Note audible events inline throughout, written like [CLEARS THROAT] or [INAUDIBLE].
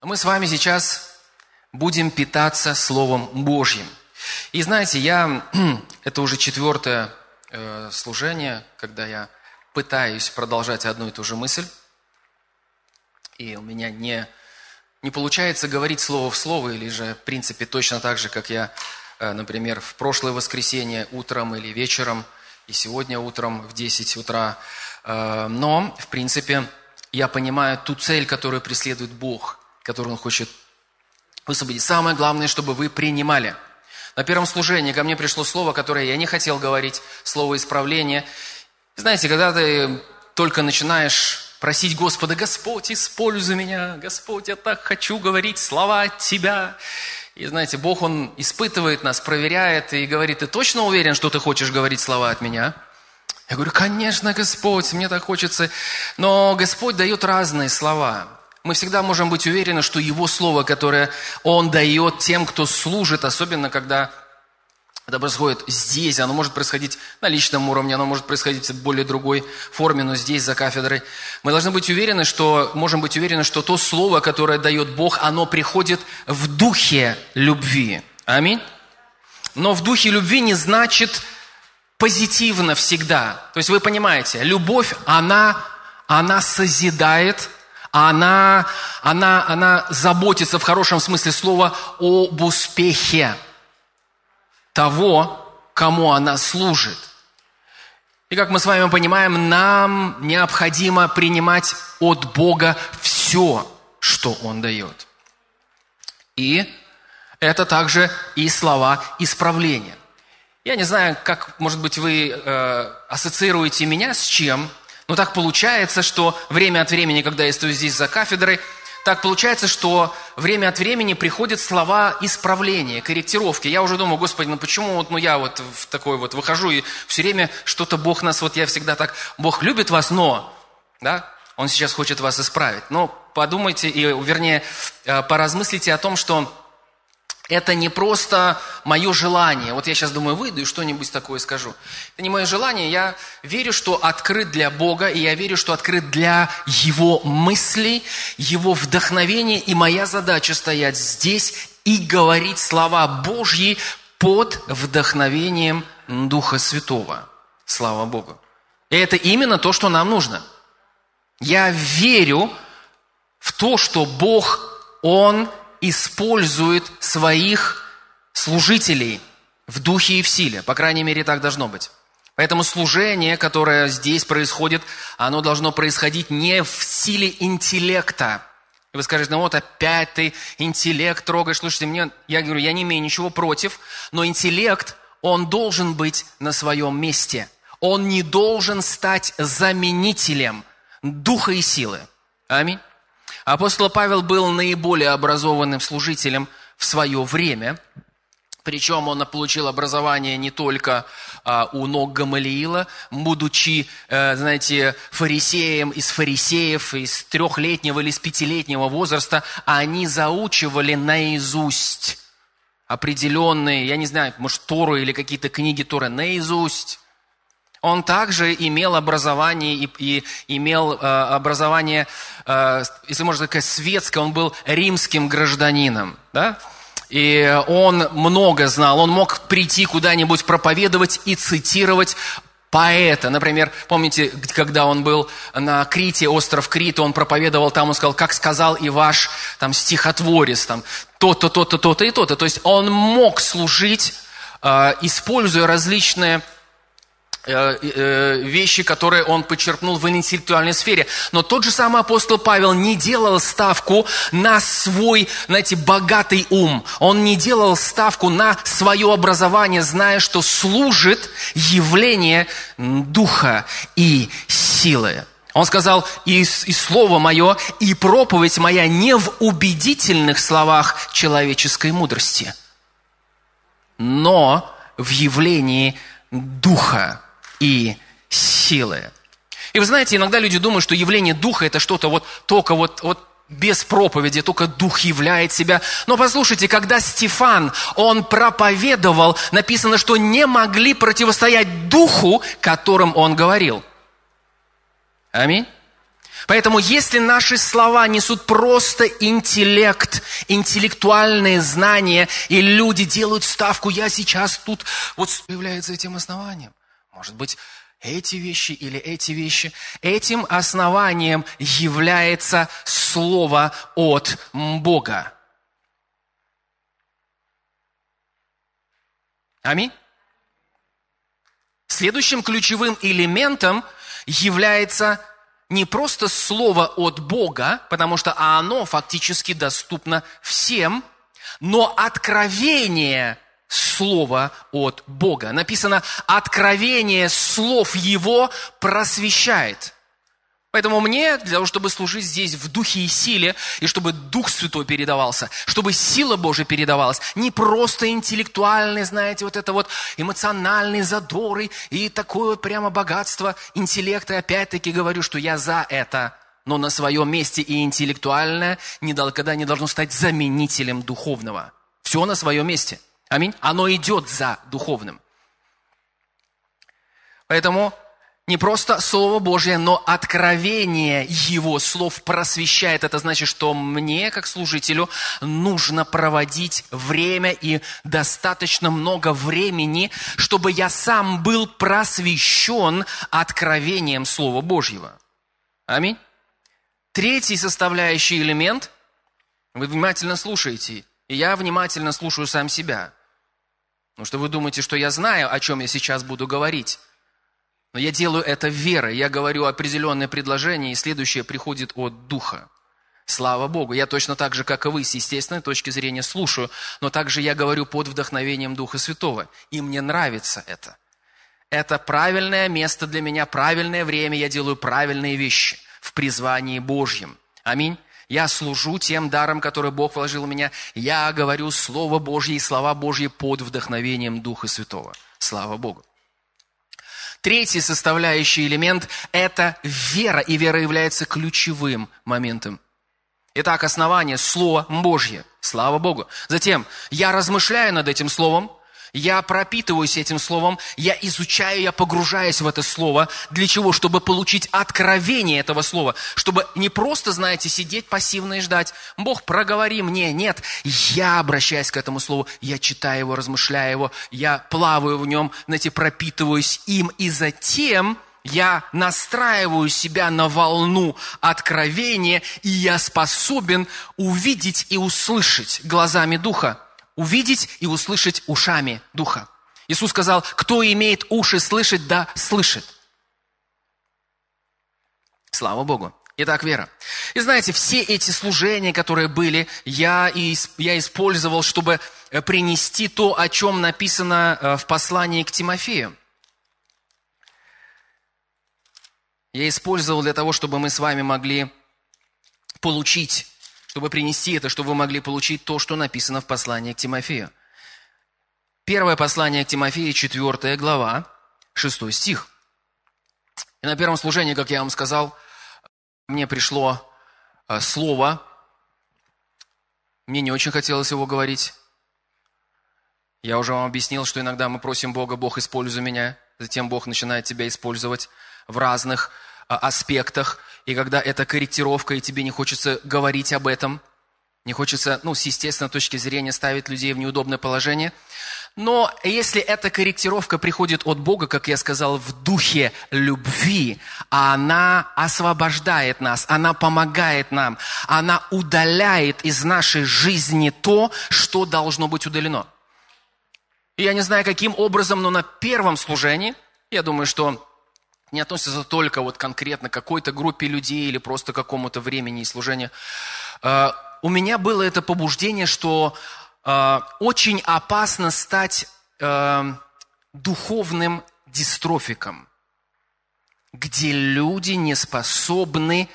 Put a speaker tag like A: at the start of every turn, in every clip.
A: Мы с вами сейчас будем питаться Словом Божьим. И знаете, я, [CLEARS THROAT] это уже четвертое э, служение, когда я пытаюсь продолжать одну и ту же мысль, и у меня не, не получается говорить слово в слово, или же, в принципе, точно так же, как я, э, например, в прошлое воскресенье утром или вечером, и сегодня утром в 10 утра. Э, но, в принципе, я понимаю ту цель, которую преследует Бог – который Он хочет высвободить. Самое главное, чтобы вы принимали. На первом служении ко мне пришло слово, которое я не хотел говорить, слово исправления. Знаете, когда ты только начинаешь просить Господа, Господь, используй меня, Господь, я так хочу говорить слова от Тебя. И знаете, Бог, Он испытывает нас, проверяет и говорит, ты точно уверен, что ты хочешь говорить слова от меня? Я говорю, конечно, Господь, мне так хочется. Но Господь дает разные слова. Мы всегда можем быть уверены, что Его Слово, которое Он дает тем, кто служит, особенно когда это происходит здесь, оно может происходить на личном уровне, оно может происходить в более другой форме, но здесь, за кафедрой. Мы должны быть уверены, что, можем быть уверены, что то слово, которое дает Бог, оно приходит в духе любви. Аминь. Но в духе любви не значит позитивно всегда. То есть вы понимаете, любовь, она, она созидает, она, она, она заботится в хорошем смысле слова об успехе того, кому она служит. И как мы с вами понимаем, нам необходимо принимать от Бога все, что Он дает. И это также и слова исправления. Я не знаю, как, может быть, вы э, ассоциируете меня с чем, но так получается, что время от времени, когда я стою здесь за кафедрой, так получается, что время от времени приходят слова исправления, корректировки. Я уже думаю, Господи, ну почему вот ну я вот в такой вот выхожу и все время что-то Бог нас, вот я всегда так, Бог любит вас, но, да, Он сейчас хочет вас исправить. Но подумайте, и, вернее, э, поразмыслите о том, что это не просто мое желание. Вот я сейчас думаю, выйду и что-нибудь такое скажу. Это не мое желание. Я верю, что открыт для Бога, и я верю, что открыт для Его мыслей, Его вдохновения. И моя задача стоять здесь и говорить слова Божьи под вдохновением Духа Святого. Слава Богу. И это именно то, что нам нужно. Я верю в то, что Бог, Он использует своих служителей в духе и в силе. По крайней мере, так должно быть. Поэтому служение, которое здесь происходит, оно должно происходить не в силе интеллекта. И вы скажете, ну вот опять ты интеллект трогаешь. Слушайте, мне, я говорю, я не имею ничего против, но интеллект, он должен быть на своем месте. Он не должен стать заменителем духа и силы. Аминь. Апостол Павел был наиболее образованным служителем в свое время, причем он получил образование не только а, у ног Гамалиила, будучи, а, знаете, фарисеем из фарисеев, из трехлетнего или из пятилетнего возраста, а они заучивали наизусть определенные, я не знаю, может, Тору или какие-то книги Торы наизусть. Он также имел образование и, и имел э, образование, э, если можно сказать, светское, он был римским гражданином, да? И он много знал, он мог прийти куда-нибудь проповедовать и цитировать поэта. Например, помните, когда он был на Крите, остров Крит, он проповедовал там, он сказал, как сказал и ваш там, стихотворец, там, то-то, то-то, то-то и то-то. То есть он мог служить, э, используя различные вещи, которые он почерпнул в интеллектуальной сфере. Но тот же самый апостол Павел не делал ставку на свой, знаете, богатый ум. Он не делал ставку на свое образование, зная, что служит явление духа и силы. Он сказал, и, и слово мое, и проповедь моя не в убедительных словах человеческой мудрости, но в явлении духа и силы. И вы знаете, иногда люди думают, что явление Духа – это что-то вот только вот, вот без проповеди, только Дух являет себя. Но послушайте, когда Стефан, он проповедовал, написано, что не могли противостоять Духу, которым он говорил. Аминь. Поэтому если наши слова несут просто интеллект, интеллектуальные знания, и люди делают ставку, я сейчас тут, вот появляется этим основанием. Может быть, эти вещи или эти вещи. Этим основанием является Слово от Бога. Аминь. Следующим ключевым элементом является не просто слово от Бога, потому что оно фактически доступно всем, но откровение слова от Бога. Написано, откровение слов Его просвещает. Поэтому мне, для того, чтобы служить здесь в духе и силе, и чтобы Дух Святой передавался, чтобы сила Божия передавалась, не просто интеллектуальный, знаете, вот это вот эмоциональный задоры и такое вот прямо богатство интеллекта. И опять-таки говорю, что я за это, но на своем месте и интеллектуальное никогда не должно стать заменителем духовного. Все на своем месте. Аминь. Оно идет за духовным. Поэтому не просто Слово Божье, но откровение Его слов просвещает. Это значит, что мне, как служителю, нужно проводить время и достаточно много времени, чтобы я сам был просвещен откровением Слова Божьего. Аминь. Третий составляющий элемент, вы внимательно слушаете, и я внимательно слушаю сам себя. Потому что вы думаете, что я знаю, о чем я сейчас буду говорить. Но я делаю это верой. Я говорю определенное предложение, и следующее приходит от Духа. Слава Богу. Я точно так же, как и вы, с естественной точки зрения слушаю, но также я говорю под вдохновением Духа Святого. И мне нравится это. Это правильное место для меня, правильное время, я делаю правильные вещи в призвании Божьем. Аминь. Я служу тем даром, который Бог вложил в меня. Я говорю Слово Божье и слова Божьи под вдохновением Духа Святого. Слава Богу. Третий составляющий элемент – это вера, и вера является ключевым моментом. Итак, основание – Слово Божье. Слава Богу. Затем, я размышляю над этим Словом, я пропитываюсь этим словом, я изучаю, я погружаюсь в это слово. Для чего? Чтобы получить откровение этого слова. Чтобы не просто, знаете, сидеть пассивно и ждать. Бог, проговори мне. Нет, я обращаюсь к этому слову, я читаю его, размышляю его, я плаваю в нем, знаете, пропитываюсь им. И затем я настраиваю себя на волну откровения, и я способен увидеть и услышать глазами Духа увидеть и услышать ушами Духа. Иисус сказал, кто имеет уши слышать, да слышит. Слава Богу. Итак, вера. И знаете, все эти служения, которые были, я, я использовал, чтобы э, принести то, о чем написано э, в послании к Тимофею. Я использовал для того, чтобы мы с вами могли получить чтобы принести это, чтобы вы могли получить то, что написано в послании к Тимофею. Первое послание к Тимофею, 4 глава, 6 стих. И на первом служении, как я вам сказал, мне пришло э, слово, мне не очень хотелось его говорить. Я уже вам объяснил, что иногда мы просим Бога, Бог, используй меня, затем Бог начинает тебя использовать в разных а, аспектах, и когда это корректировка, и тебе не хочется говорить об этом, не хочется, ну, с естественной точки зрения ставить людей в неудобное положение. Но если эта корректировка приходит от Бога, как я сказал, в духе любви, она освобождает нас, она помогает нам, она удаляет из нашей жизни то, что должно быть удалено. Я не знаю, каким образом, но на первом служении, я думаю, что не относится только вот конкретно к какой-то группе людей или просто к какому-то времени и служению. А, у меня было это побуждение, что а, очень опасно стать а, духовным дистрофиком, где люди не способны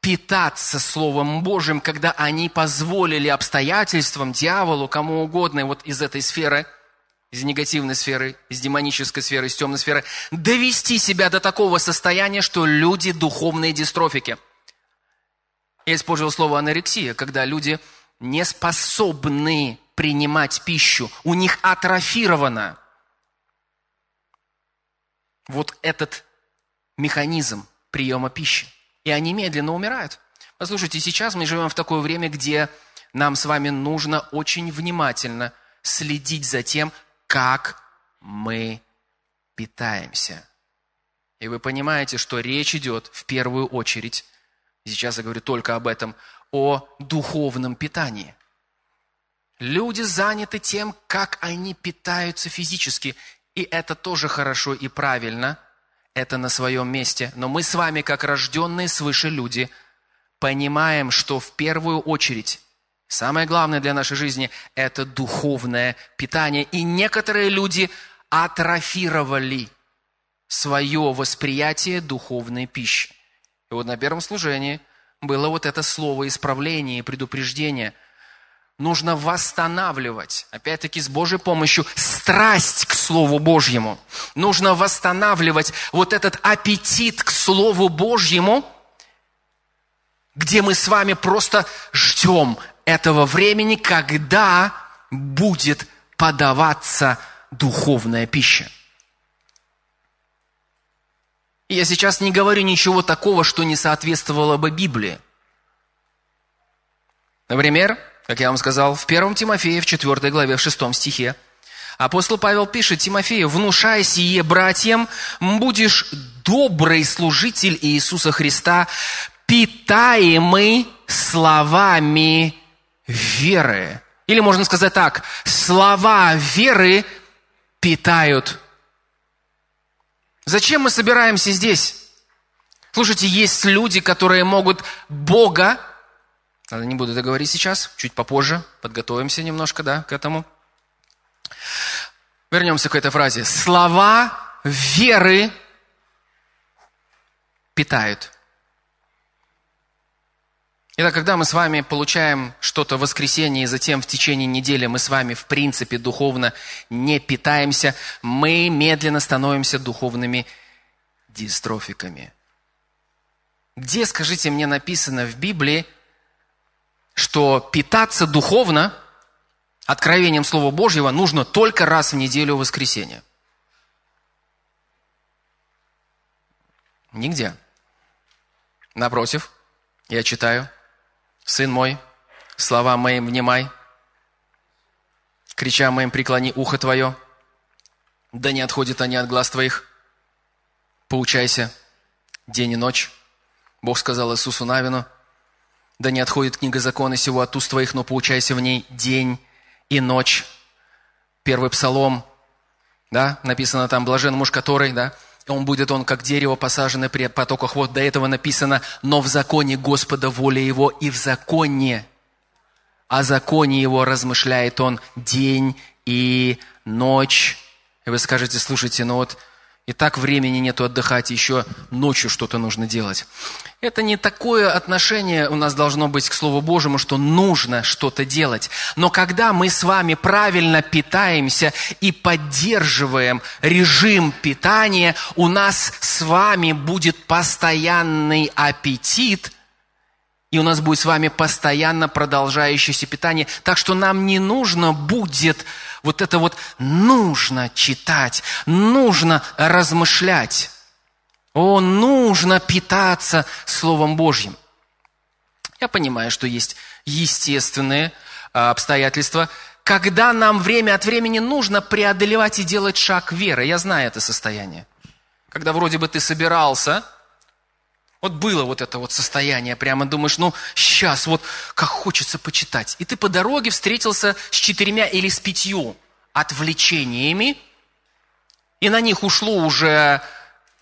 A: питаться Словом Божьим, когда они позволили обстоятельствам, дьяволу, кому угодно, вот из этой сферы – из негативной сферы, из демонической сферы, из темной сферы, довести себя до такого состояния, что люди духовные дистрофики. Я использовал слово анорексия, когда люди не способны принимать пищу, у них атрофировано вот этот механизм приема пищи. и они медленно умирают. Послушайте, сейчас мы живем в такое время, где нам с вами нужно очень внимательно следить за тем, как мы питаемся. И вы понимаете, что речь идет в первую очередь, сейчас я говорю только об этом, о духовном питании. Люди заняты тем, как они питаются физически. И это тоже хорошо и правильно. Это на своем месте. Но мы с вами, как рожденные свыше люди, понимаем, что в первую очередь самое главное для нашей жизни – это духовное питание. И некоторые люди атрофировали свое восприятие духовной пищи. И вот на первом служении было вот это слово исправление и предупреждение – нужно восстанавливать, опять-таки с Божьей помощью, страсть к Слову Божьему. Нужно восстанавливать вот этот аппетит к Слову Божьему, где мы с вами просто ждем этого времени, когда будет подаваться духовная пища. Я сейчас не говорю ничего такого, что не соответствовало бы Библии. Например, как я вам сказал, в 1 Тимофея, в 4 главе, в 6 стихе, апостол Павел пишет Тимофею, «Внушай сие братьям, будешь добрый служитель Иисуса Христа, питаемый словами веры». Или можно сказать так, слова веры питают. Зачем мы собираемся здесь? Слушайте, есть люди, которые могут Бога Ладно, не буду это говорить сейчас, чуть попозже, подготовимся немножко, да, к этому. Вернемся к этой фразе. Слова веры питают. Итак, когда мы с вами получаем что-то в воскресенье, и затем в течение недели мы с вами, в принципе, духовно не питаемся, мы медленно становимся духовными дистрофиками. Где, скажите мне, написано в Библии, что питаться духовно откровением Слова Божьего нужно только раз в неделю в воскресенье. Нигде. Напротив, я читаю, «Сын мой, слова моим внимай, крича моим преклони ухо твое, да не отходят они от глаз твоих, поучайся день и ночь». Бог сказал Иисусу Навину – да не отходит книга закона сего от уст твоих, но поучайся в ней день и ночь. Первый псалом, да, написано там, блажен муж который, да, он будет он, как дерево, посаженное при потоках вод. До этого написано, но в законе Господа воля его, и в законе, о законе его размышляет он день и ночь. И вы скажете, слушайте, ну вот и так времени нету отдыхать, еще ночью что-то нужно делать. Это не такое отношение у нас должно быть к Слову Божьему, что нужно что-то делать. Но когда мы с вами правильно питаемся и поддерживаем режим питания, у нас с вами будет постоянный аппетит – и у нас будет с вами постоянно продолжающееся питание. Так что нам не нужно будет вот это вот нужно читать, нужно размышлять. О, нужно питаться Словом Божьим. Я понимаю, что есть естественные а, обстоятельства, когда нам время от времени нужно преодолевать и делать шаг веры. Я знаю это состояние. Когда вроде бы ты собирался, вот было вот это вот состояние, прямо думаешь, ну, сейчас вот как хочется почитать. И ты по дороге встретился с четырьмя или с пятью отвлечениями, и на них ушло уже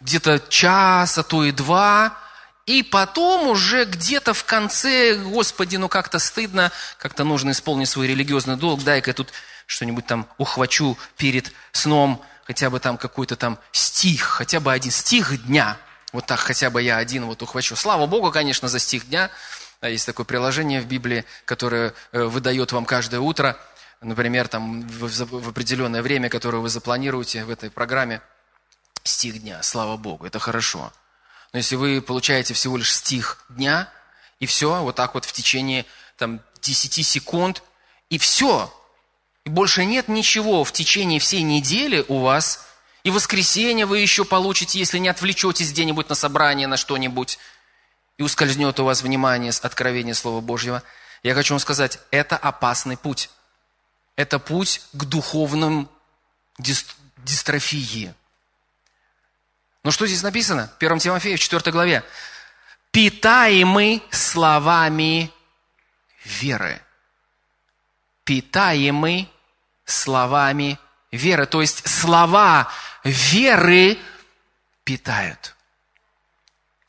A: где-то час, а то и два, и потом уже где-то в конце, Господи, ну как-то стыдно, как-то нужно исполнить свой религиозный долг, дай-ка я тут что-нибудь там ухвачу перед сном, хотя бы там какой-то там стих, хотя бы один стих дня – вот так хотя бы я один вот ухвачу. Слава Богу, конечно, за стих дня. Есть такое приложение в Библии, которое э, выдает вам каждое утро, например, там в определенное время, которое вы запланируете в этой программе, стих дня. Слава Богу, это хорошо. Но если вы получаете всего лишь стих дня, и все, вот так вот в течение там, 10 секунд, и все, и больше нет ничего в течение всей недели у вас, и воскресенье вы еще получите, если не отвлечетесь где-нибудь на собрание, на что-нибудь. и ускользнет у вас внимание с откровения Слова Божьего, я хочу вам сказать, это опасный путь. Это путь к духовным дистрофии. Но что здесь написано? В 1 Тимофея, в 4 главе. «Питаемы словами веры». Питаемы словами веры. То есть слова веры питают.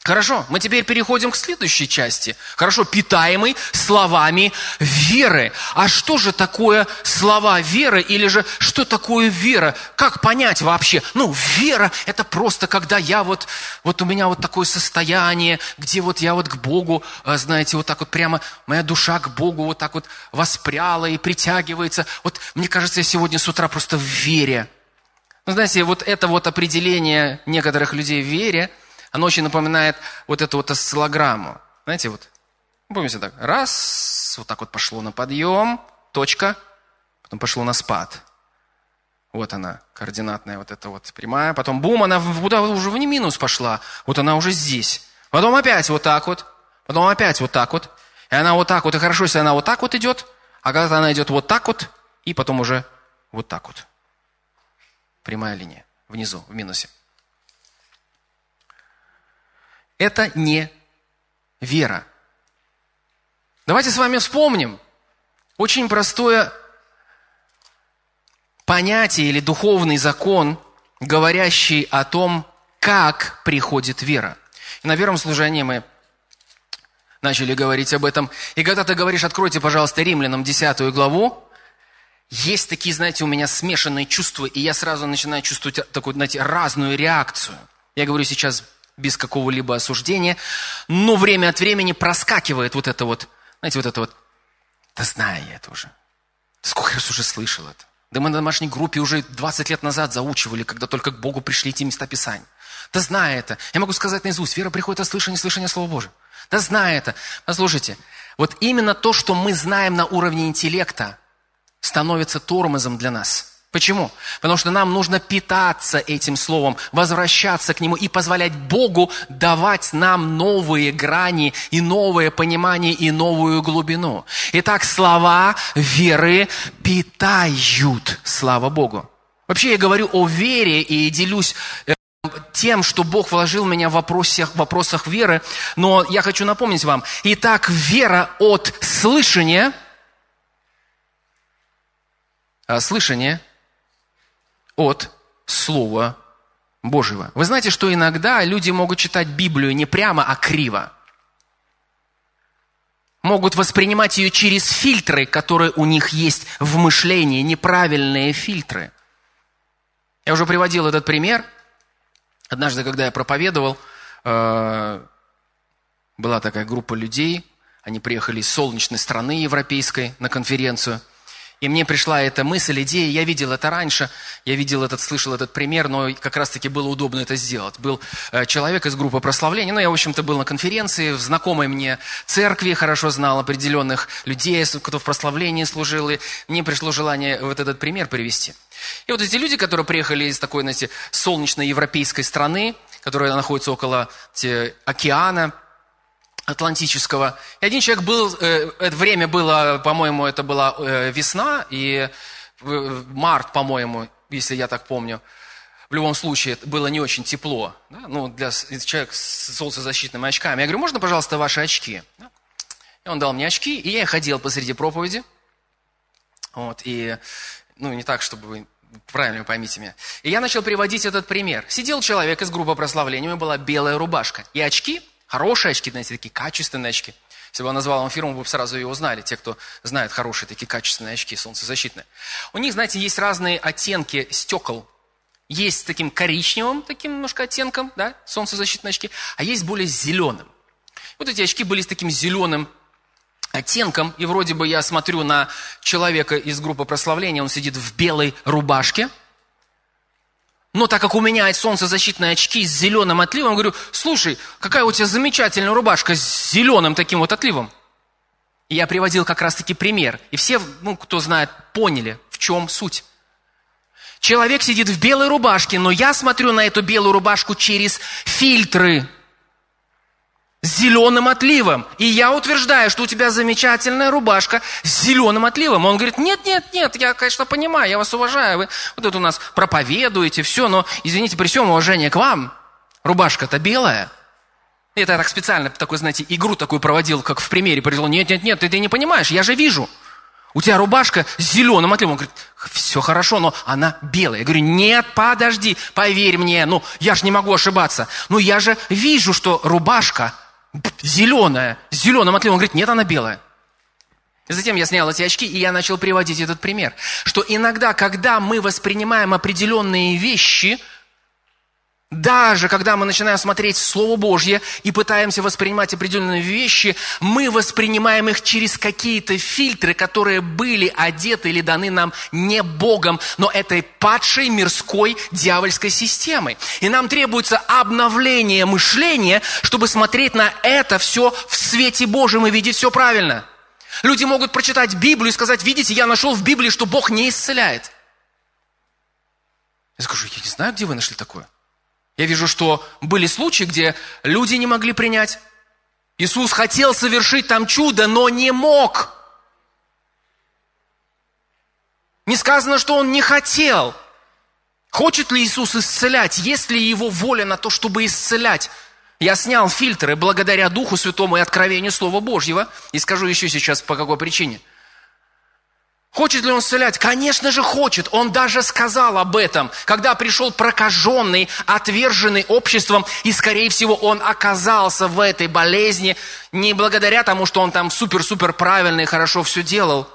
A: Хорошо, мы теперь переходим к следующей части. Хорошо, питаемый словами веры. А что же такое слова веры или же что такое вера? Как понять вообще? Ну, вера – это просто когда я вот, вот у меня вот такое состояние, где вот я вот к Богу, э, знаете, вот так вот прямо моя душа к Богу вот так вот воспряла и притягивается. Вот мне кажется, я сегодня с утра просто в вере. Ну, знаете, вот это вот определение некоторых людей в вере – оно очень напоминает вот эту вот осциллограмму. Знаете, вот, помните так, раз, вот так вот пошло на подъем, точка, потом пошло на спад. Вот она, координатная вот эта вот прямая. Потом бум, она куда уже в не минус пошла. Вот она уже здесь. Потом опять вот так вот. Потом опять вот так вот. И она вот так вот. И хорошо, если она вот так вот идет. А когда она идет вот так вот. И потом уже вот так вот. Прямая линия. Внизу, в минусе. Это не вера. Давайте с вами вспомним очень простое понятие или духовный закон, говорящий о том, как приходит вера. И на первом служении мы начали говорить об этом. И когда ты говоришь, откройте, пожалуйста, римлянам 10 главу, есть такие, знаете, у меня смешанные чувства, и я сразу начинаю чувствовать такую, знаете, разную реакцию. Я говорю сейчас без какого-либо осуждения, но время от времени проскакивает вот это вот, знаете, вот это вот, да знаю я это уже. Сколько раз уже слышал это. Да мы на домашней группе уже 20 лет назад заучивали, когда только к Богу пришли эти места Писания. Да знаю это. Я могу сказать наизусть. Вера приходит от слышания, слышания Слова Божьего. Да знаю это. Послушайте, вот именно то, что мы знаем на уровне интеллекта, становится тормозом для нас – Почему? Потому что нам нужно питаться этим словом, возвращаться к нему и позволять Богу давать нам новые грани и новое понимание и новую глубину. Итак, слова веры питают, слава Богу. Вообще я говорю о вере и делюсь э, тем, что Бог вложил в меня в вопросах, в вопросах веры, но я хочу напомнить вам. Итак, вера от слышания, слышание – от Слова Божьего. Вы знаете, что иногда люди могут читать Библию не прямо, а криво. Могут воспринимать ее через фильтры, которые у них есть в мышлении, неправильные фильтры. Я уже приводил этот пример. Однажды, когда я проповедовал, э, была такая группа людей, они приехали из солнечной страны европейской на конференцию – и мне пришла эта мысль, идея, я видел это раньше, я видел этот, слышал этот пример, но как раз-таки было удобно это сделать. Был э, человек из группы прославления, ну, я, в общем-то, был на конференции, в знакомой мне церкви, хорошо знал определенных людей, кто в прославлении служил, и мне пришло желание вот этот пример привести. И вот эти люди, которые приехали из такой, знаете, солнечной европейской страны, которая находится около океана, Атлантического. И один человек был, э, это время было, по-моему, это была э, весна, и март, по-моему, если я так помню. В любом случае, было не очень тепло. Да? Ну, для человека с солнцезащитными очками. Я говорю, можно, пожалуйста, ваши очки? И он дал мне очки, и я ходил посреди проповеди. Вот, и, ну, не так, чтобы вы правильно поймите меня. И я начал приводить этот пример. Сидел человек из группы прославления, у него была белая рубашка и очки – Хорошие очки, знаете, такие качественные очки. Если бы я назвал вам фирму, вы бы сразу его знали, те, кто знает хорошие такие качественные очки, солнцезащитные. У них, знаете, есть разные оттенки стекол. Есть таким коричневым, таким немножко оттенком, да, солнцезащитные очки, а есть более зеленым. Вот эти очки были с таким зеленым оттенком, и вроде бы я смотрю на человека из группы прославления, он сидит в белой рубашке – но так как у меня солнцезащитные очки с зеленым отливом, говорю, слушай, какая у тебя замечательная рубашка с зеленым таким вот отливом. И я приводил как раз-таки пример. И все, ну, кто знает, поняли, в чем суть. Человек сидит в белой рубашке, но я смотрю на эту белую рубашку через фильтры. Зеленым отливом. И я утверждаю, что у тебя замечательная рубашка с зеленым отливом. Он говорит, нет, нет, нет, я, конечно, понимаю, я вас уважаю. Вы вот это у нас проповедуете, все, но, извините, при всем уважении к вам, рубашка-то белая. Это я так специально такой, знаете, игру такую проводил, как в примере. Привел, нет, нет, нет, ты, ты не понимаешь, я же вижу. У тебя рубашка с зеленым отливом. Он говорит, все хорошо, но она белая. Я говорю, нет, подожди, поверь мне, ну, я же не могу ошибаться. Ну, я же вижу, что рубашка зеленая, с зеленым отливом. Он говорит, нет, она белая. И затем я снял эти очки, и я начал приводить этот пример. Что иногда, когда мы воспринимаем определенные вещи – даже когда мы начинаем смотреть Слово Божье и пытаемся воспринимать определенные вещи, мы воспринимаем их через какие-то фильтры, которые были одеты или даны нам не Богом, но этой падшей мирской дьявольской системой. И нам требуется обновление мышления, чтобы смотреть на это все в свете Божьем и видеть все правильно. Люди могут прочитать Библию и сказать, видите, я нашел в Библии, что Бог не исцеляет. Я скажу, я не знаю, где вы нашли такое. Я вижу, что были случаи, где люди не могли принять. Иисус хотел совершить там чудо, но не мог. Не сказано, что Он не хотел. Хочет ли Иисус исцелять? Есть ли Его воля на то, чтобы исцелять? Я снял фильтры благодаря Духу Святому и откровению Слова Божьего. И скажу еще сейчас, по какой причине – Хочет ли он исцелять? Конечно же хочет. Он даже сказал об этом, когда пришел прокаженный, отверженный обществом, и, скорее всего, он оказался в этой болезни не благодаря тому, что он там супер-супер правильно и хорошо все делал,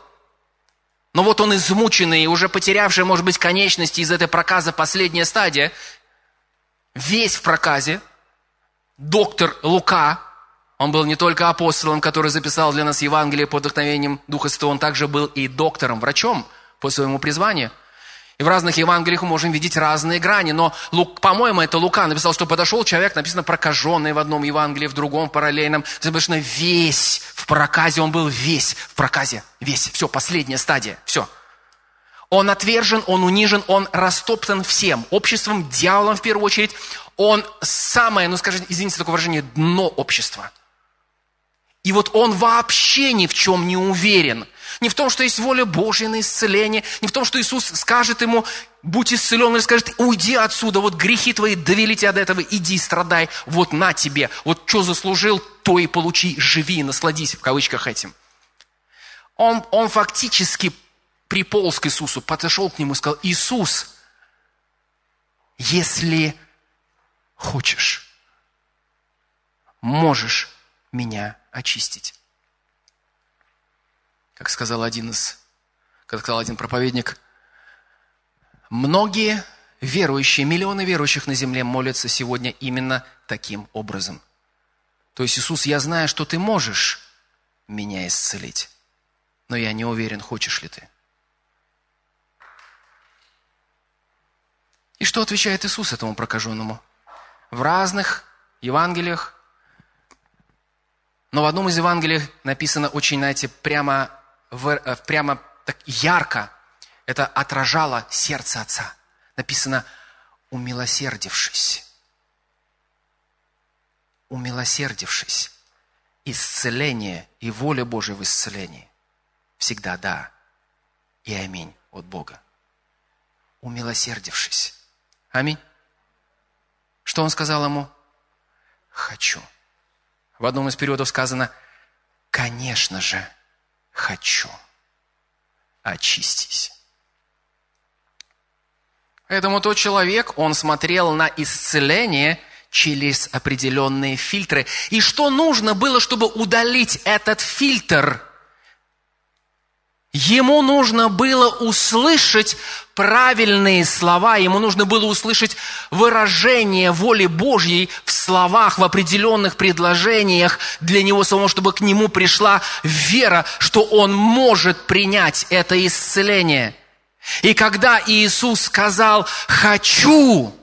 A: но вот он измученный, уже потерявший, может быть, конечности из этой проказа последняя стадия, весь в проказе, доктор Лука, он был не только апостолом, который записал для нас Евангелие под вдохновением Духа Святого, он также был и доктором, врачом по своему призванию. И в разных Евангелиях мы можем видеть разные грани. Но, по-моему, это Лука написал, что подошел человек, написано прокаженный в одном Евангелии, в другом параллельном. Написано весь в проказе, он был весь в проказе. Весь. Все, последняя стадия. Все. Он отвержен, он унижен, он растоптан всем. Обществом, дьяволом в первую очередь. Он самое, ну скажите, извините такое выражение, дно общества – и вот он вообще ни в чем не уверен. Не в том, что есть воля Божья на исцеление, не в том, что Иисус скажет ему, будь исцелен, или скажет, уйди отсюда, вот грехи твои довели тебя до этого, иди страдай, вот на тебе, вот что заслужил, то и получи, живи, насладись, в кавычках этим. Он, он фактически приполз к Иисусу, подошел к нему и сказал, Иисус, если хочешь, можешь меня очистить. Как сказал один из, как сказал один проповедник, многие верующие, миллионы верующих на земле молятся сегодня именно таким образом. То есть, Иисус, я знаю, что ты можешь меня исцелить, но я не уверен, хочешь ли ты. И что отвечает Иисус этому прокаженному? В разных Евангелиях но в одном из Евангелий написано очень, знаете, прямо, э, прямо так ярко. Это отражало сердце Отца. Написано «умилосердившись». Умилосердившись. Исцеление и воля Божия в исцелении. Всегда да и аминь от Бога. Умилосердившись. Аминь. Что он сказал ему? Хочу. В одном из периодов сказано, конечно же, хочу. Очистись. Поэтому тот человек, он смотрел на исцеление через определенные фильтры. И что нужно было, чтобы удалить этот фильтр – Ему нужно было услышать правильные слова, ему нужно было услышать выражение воли Божьей в словах, в определенных предложениях для него самого, чтобы к нему пришла вера, что он может принять это исцеление. И когда Иисус сказал «хочу»,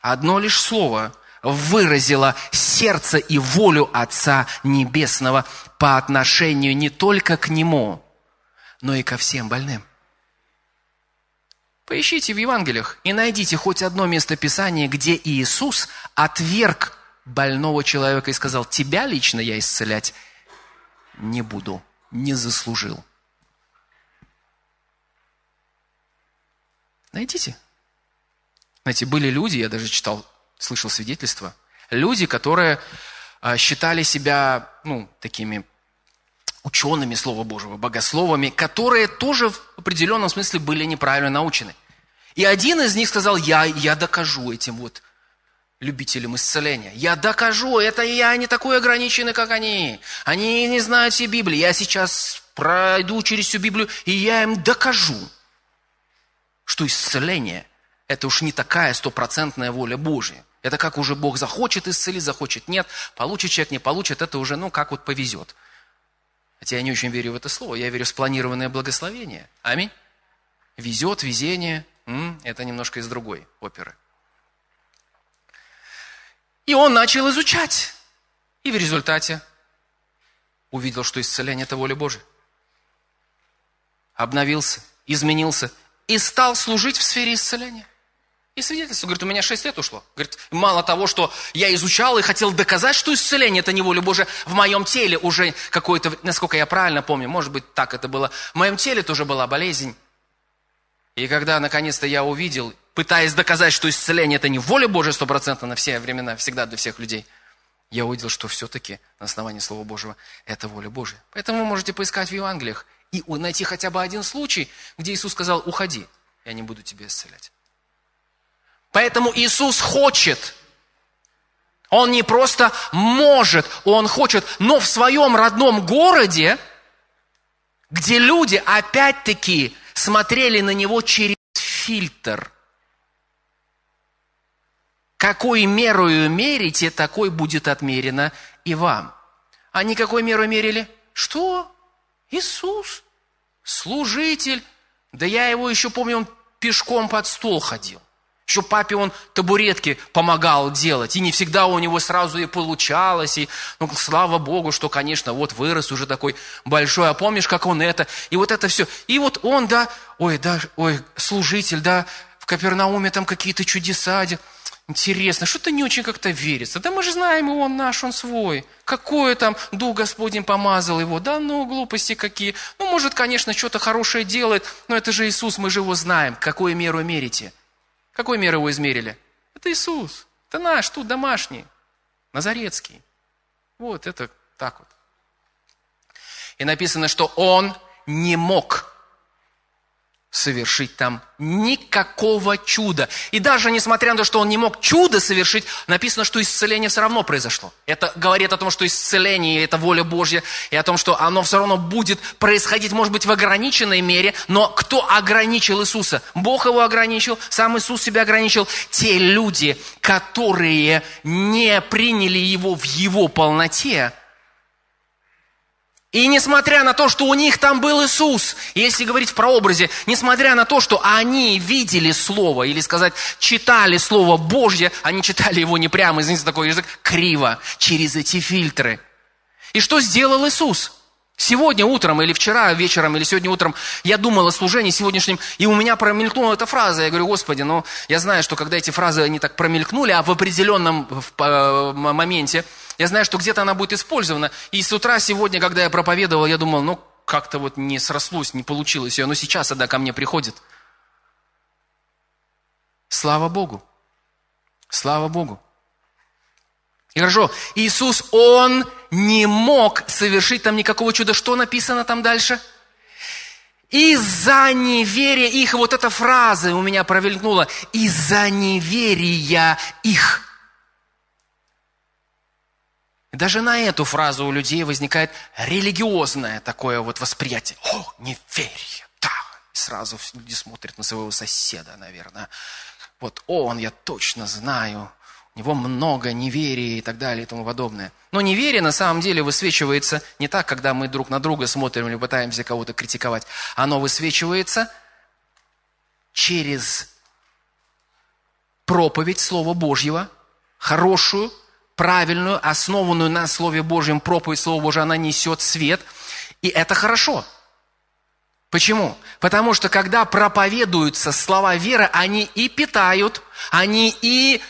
A: одно лишь слово выразило сердце и волю Отца Небесного по отношению не только к Нему – но и ко всем больным. Поищите в Евангелиях и найдите хоть одно место Писания, где Иисус отверг больного человека и сказал, тебя лично я исцелять не буду, не заслужил. Найдите. Знаете, были люди, я даже читал, слышал свидетельства, люди, которые а, считали себя, ну, такими учеными Слова Божьего, богословами, которые тоже в определенном смысле были неправильно научены. И один из них сказал, я, я докажу этим вот любителям исцеления. Я докажу, это я не такой ограниченный, как они. Они не знают все Библии. Я сейчас пройду через всю Библию, и я им докажу, что исцеление – это уж не такая стопроцентная воля Божья. Это как уже Бог захочет исцелить, захочет нет, получит человек, не получит, это уже, ну, как вот повезет. Хотя я не очень верю в это слово, я верю в спланированное благословение. Аминь. Везет, везение, это немножко из другой оперы. И он начал изучать. И в результате увидел, что исцеление – это воля Божия. Обновился, изменился и стал служить в сфере исцеления. И свидетельство, говорит, у меня 6 лет ушло. Говорит, мало того, что я изучал и хотел доказать, что исцеление – это не воля Божия, в моем теле уже какое-то, насколько я правильно помню, может быть, так это было, в моем теле тоже была болезнь. И когда, наконец-то, я увидел, пытаясь доказать, что исцеление – это не воля Божия стопроцентно на все времена, всегда для всех людей, я увидел, что все-таки на основании Слова Божьего это воля Божия. Поэтому вы можете поискать в Евангелиях и найти хотя бы один случай, где Иисус сказал, уходи, я не буду тебя исцелять. Поэтому Иисус хочет. Он не просто может, Он хочет. Но в своем родном городе, где люди опять-таки смотрели на Него через фильтр. Какой мерою мерите, такой будет отмерено и вам. Они какой меру мерили? Что? Иисус, служитель. Да я его еще помню, он пешком под стол ходил. Еще папе он табуретки помогал делать, и не всегда у него сразу и получалось, и, ну, слава Богу, что, конечно, вот вырос уже такой большой, а помнишь, как он это, и вот это все. И вот он, да, ой, да, ой, служитель, да, в Капернауме там какие-то чудеса, Интересно, что-то не очень как-то верится. Да мы же знаем, он наш, он свой. Какое там Дух Господень помазал его. Да ну, глупости какие. Ну, может, конечно, что-то хорошее делает, но это же Иисус, мы же его знаем. Какую меру мерите? Какой меры его измерили? Это Иисус. Это наш, тут домашний, Назарецкий. Вот это так вот. И написано, что он не мог совершить там никакого чуда. И даже несмотря на то, что он не мог чудо совершить, написано, что исцеление все равно произошло. Это говорит о том, что исцеление – это воля Божья, и о том, что оно все равно будет происходить, может быть, в ограниченной мере, но кто ограничил Иисуса? Бог его ограничил, сам Иисус себя ограничил. Те люди, которые не приняли его в его полноте, и несмотря на то, что у них там был Иисус, если говорить в прообразе, несмотря на то, что они видели Слово, или сказать, читали Слово Божье, они читали его не прямо, извините, такой язык, криво, через эти фильтры. И что сделал Иисус? Сегодня утром или вчера вечером или сегодня утром я думал о служении сегодняшнем, и у меня промелькнула эта фраза. Я говорю, Господи, ну я знаю, что когда эти фразы, они так промелькнули, а в определенном э, моменте, я знаю, что где-то она будет использована. И с утра сегодня, когда я проповедовал, я думал, ну как-то вот не срослось, не получилось ее, но сейчас она ко мне приходит. Слава Богу. Слава Богу. И хорошо, Иисус, Он не мог совершить там никакого чуда. Что написано там дальше? Из-за неверия их, вот эта фраза у меня провелькнула, из-за неверия их. Даже на эту фразу у людей возникает религиозное такое вот восприятие. О, неверие, да. сразу люди смотрят на своего соседа, наверное. Вот он, я точно знаю, у него много неверия и так далее и тому подобное. Но неверие на самом деле высвечивается не так, когда мы друг на друга смотрим или пытаемся кого-то критиковать. Оно высвечивается через проповедь Слова Божьего, хорошую, правильную, основанную на Слове Божьем проповедь Слова Божьего, она несет свет, и это хорошо. Почему? Потому что когда проповедуются слова веры, они и питают, они и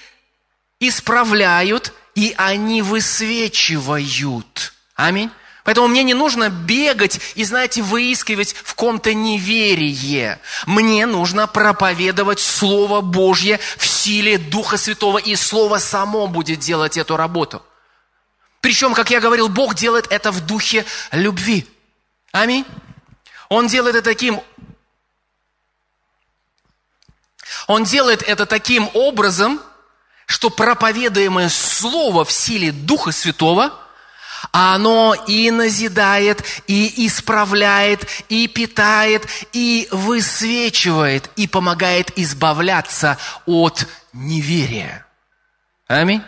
A: исправляют и они высвечивают. Аминь. Поэтому мне не нужно бегать и, знаете, выискивать в ком-то неверие. Мне нужно проповедовать Слово Божье в силе Духа Святого, и Слово само будет делать эту работу. Причем, как я говорил, Бог делает это в духе любви. Аминь. Он делает это таким Он делает это таким образом, что проповедуемое Слово в силе Духа Святого, оно и назидает, и исправляет, и питает, и высвечивает, и помогает избавляться от неверия. Аминь.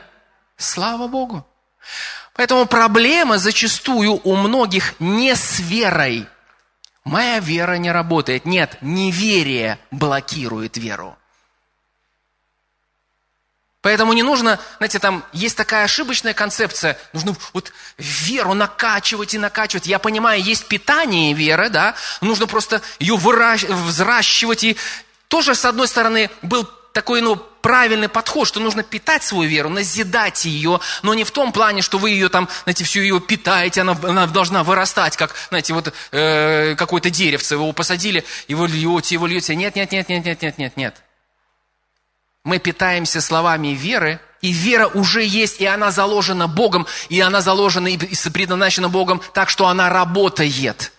A: Слава Богу. Поэтому проблема зачастую у многих не с верой. Моя вера не работает. Нет, неверие блокирует веру. Поэтому не нужно, знаете, там есть такая ошибочная концепция, нужно вот веру накачивать и накачивать. Я понимаю, есть питание веры, да, нужно просто ее выращ... взращивать. И тоже, с одной стороны, был такой, ну, правильный подход, что нужно питать свою веру, назидать ее, но не в том плане, что вы ее там, знаете, всю ее питаете, она, она должна вырастать, как, знаете, вот э, какое-то деревце, вы его посадили, и вы льете, его льете. Нет, нет, нет, нет, нет, нет, нет, нет мы питаемся словами веры, и вера уже есть, и она заложена Богом, и она заложена и предназначена Богом так, что она работает.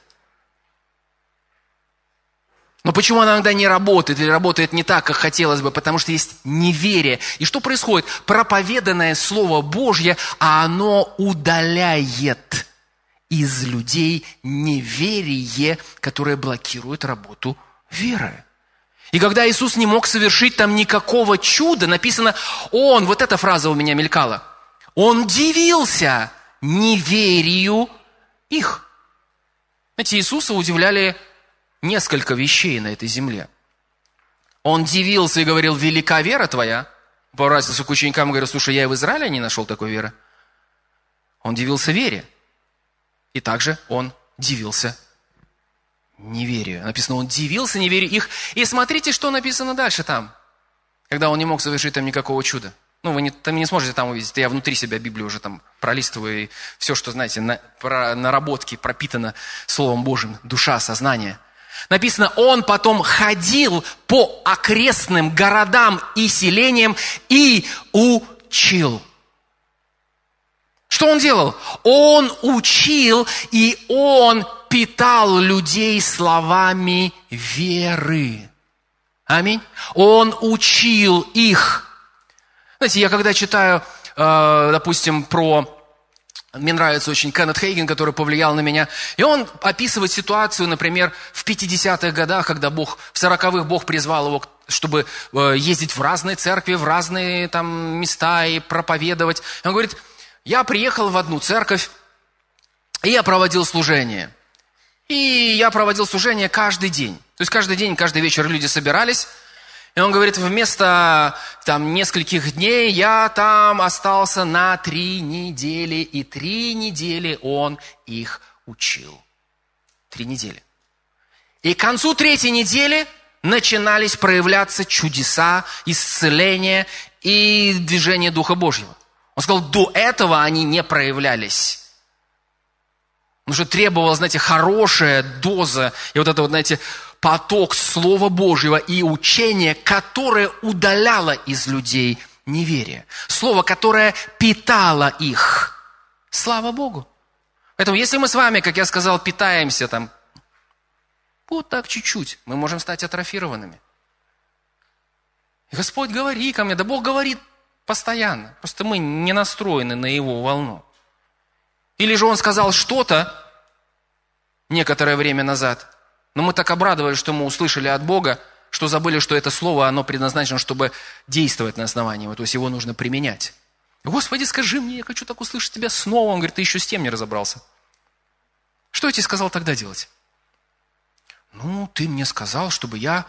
A: Но почему она иногда не работает или работает не так, как хотелось бы? Потому что есть неверие. И что происходит? Проповеданное Слово Божье, а оно удаляет из людей неверие, которое блокирует работу веры. И когда Иисус не мог совершить там никакого чуда, написано, Он, вот эта фраза у меня мелькала, Он дивился неверию их. Знаете, Иисуса удивляли несколько вещей на этой земле. Он дивился и говорил, велика вера твоя. Поворачивался к ученикам и говорил, слушай, я и в Израиле не нашел такой веры. Он дивился вере. И также он дивился неверию. Написано, он дивился неверию их. И смотрите, что написано дальше там, когда он не мог совершить там никакого чуда. Ну, вы не, там не сможете там увидеть. Я внутри себя Библию уже там пролистываю. И все, что, знаете, на, про наработки пропитано Словом Божьим. Душа, сознание. Написано, он потом ходил по окрестным городам и селениям и учил. Что он делал? Он учил, и он питал людей словами веры. Аминь. Он учил их. Знаете, я когда читаю, э, допустим, про мне нравится очень Кеннет Хейген, который повлиял на меня. И он описывает ситуацию, например, в 50-х годах, когда Бог, в 40-х Бог призвал его, чтобы э, ездить в разные церкви, в разные там места и проповедовать. Он говорит, я приехал в одну церковь, и я проводил служение. И я проводил служение каждый день. То есть каждый день, каждый вечер люди собирались. И он говорит, вместо там нескольких дней я там остался на три недели. И три недели он их учил. Три недели. И к концу третьей недели начинались проявляться чудеса, исцеления и движение Духа Божьего. Он сказал, до этого они не проявлялись. Потому что требовалась, знаете, хорошая доза, и вот это вот, знаете, поток Слова Божьего и учения, которое удаляло из людей неверие. Слово, которое питало их. Слава Богу. Поэтому если мы с вами, как я сказал, питаемся там, вот так чуть-чуть, мы можем стать атрофированными. Господь, говори ко мне. Да Бог говорит постоянно. Просто мы не настроены на Его волну. Или же он сказал что-то некоторое время назад, но мы так обрадовались, что мы услышали от Бога, что забыли, что это слово, оно предназначено, чтобы действовать на основании его, то есть его нужно применять. Господи, скажи мне, я хочу так услышать тебя снова. Он говорит, ты еще с тем не разобрался. Что я тебе сказал тогда делать? Ну, ты мне сказал, чтобы я,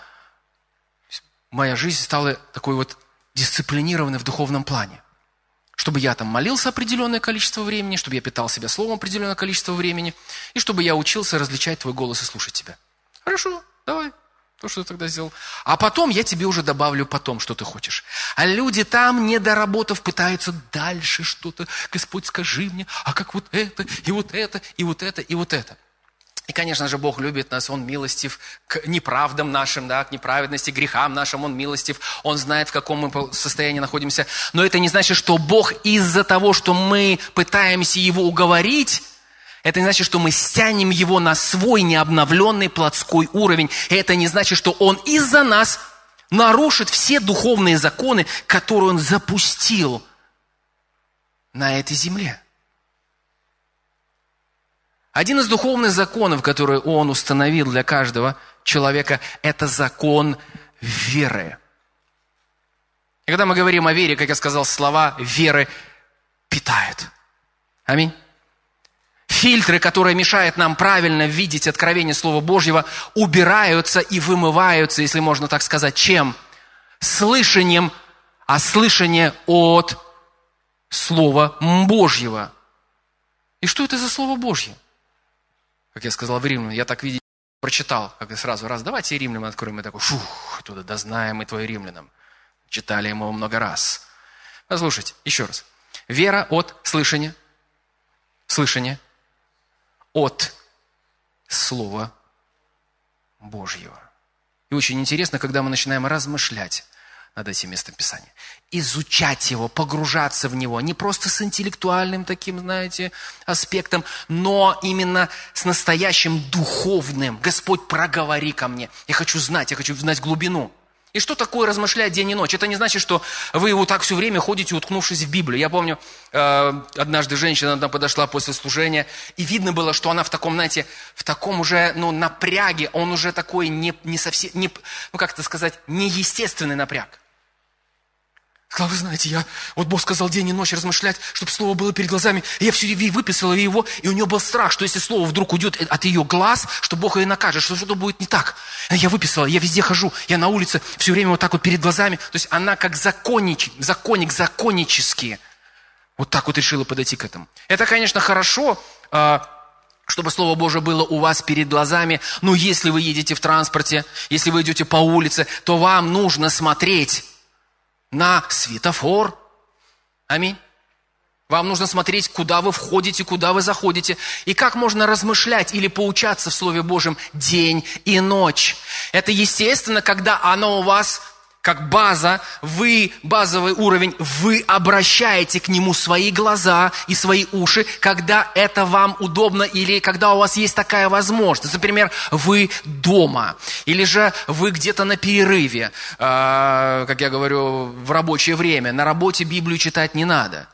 A: моя жизнь стала такой вот дисциплинированной в духовном плане чтобы я там молился определенное количество времени, чтобы я питал себя словом определенное количество времени, и чтобы я учился различать твой голос и слушать тебя. Хорошо, давай. То, что ты тогда сделал. А потом я тебе уже добавлю потом, что ты хочешь. А люди там, не доработав, пытаются дальше что-то. Господь, скажи мне, а как вот это, и вот это, и вот это, и вот это. И, конечно же, Бог любит нас, Он милостив к неправдам нашим, да, к неправедности, грехам нашим, Он милостив, Он знает, в каком мы состоянии находимся. Но это не значит, что Бог из-за того, что мы пытаемся Его уговорить, это не значит, что мы стянем его на свой необновленный плотской уровень. Это не значит, что он из-за нас нарушит все духовные законы, которые он запустил на этой земле. Один из духовных законов, который он установил для каждого человека, это закон веры. И когда мы говорим о вере, как я сказал, слова веры питают. Аминь фильтры, которые мешают нам правильно видеть откровение Слова Божьего, убираются и вымываются, если можно так сказать, чем? Слышанием, а слышание от Слова Божьего. И что это за Слово Божье? Как я сказал в Римлянам, я так видел, прочитал, как и сразу, раз, давайте Римлянам откроем, и такой, шух, туда, да знаем мы твой Римлянам. Читали ему много раз. Послушайте, еще раз. Вера от слышания, слышания, от Слова Божьего. И очень интересно, когда мы начинаем размышлять над этим местом Писания, изучать его, погружаться в него, не просто с интеллектуальным таким, знаете, аспектом, но именно с настоящим духовным. Господь, проговори ко мне. Я хочу знать, я хочу знать глубину. И что такое размышлять день и ночь? Это не значит, что вы вот так все время ходите, уткнувшись в Библию. Я помню, э, однажды женщина одна подошла после служения, и видно было, что она в таком, знаете, в таком уже, ну, напряге, он уже такой не, не совсем, не, ну, как это сказать, неестественный напряг. Сказала, вы знаете, я, вот Бог сказал день и ночь размышлять, чтобы слово было перед глазами. И я все выписала его, и у нее был страх, что если слово вдруг уйдет от ее глаз, что Бог ее накажет, что что-то будет не так. Я выписала, я везде хожу, я на улице все время вот так вот перед глазами. То есть она как законник, законник законнический. Вот так вот решила подойти к этому. Это, конечно, хорошо, а, чтобы Слово Божие было у вас перед глазами. Но если вы едете в транспорте, если вы идете по улице, то вам нужно смотреть на светофор. Аминь. Вам нужно смотреть, куда вы входите, куда вы заходите. И как можно размышлять или поучаться в Слове Божьем день и ночь. Это естественно, когда оно у вас как база, вы, базовый уровень, вы обращаете к нему свои глаза и свои уши, когда это вам удобно или когда у вас есть такая возможность. Например, вы дома, или же вы где-то на перерыве, э, как я говорю, в рабочее время. На работе Библию читать не надо.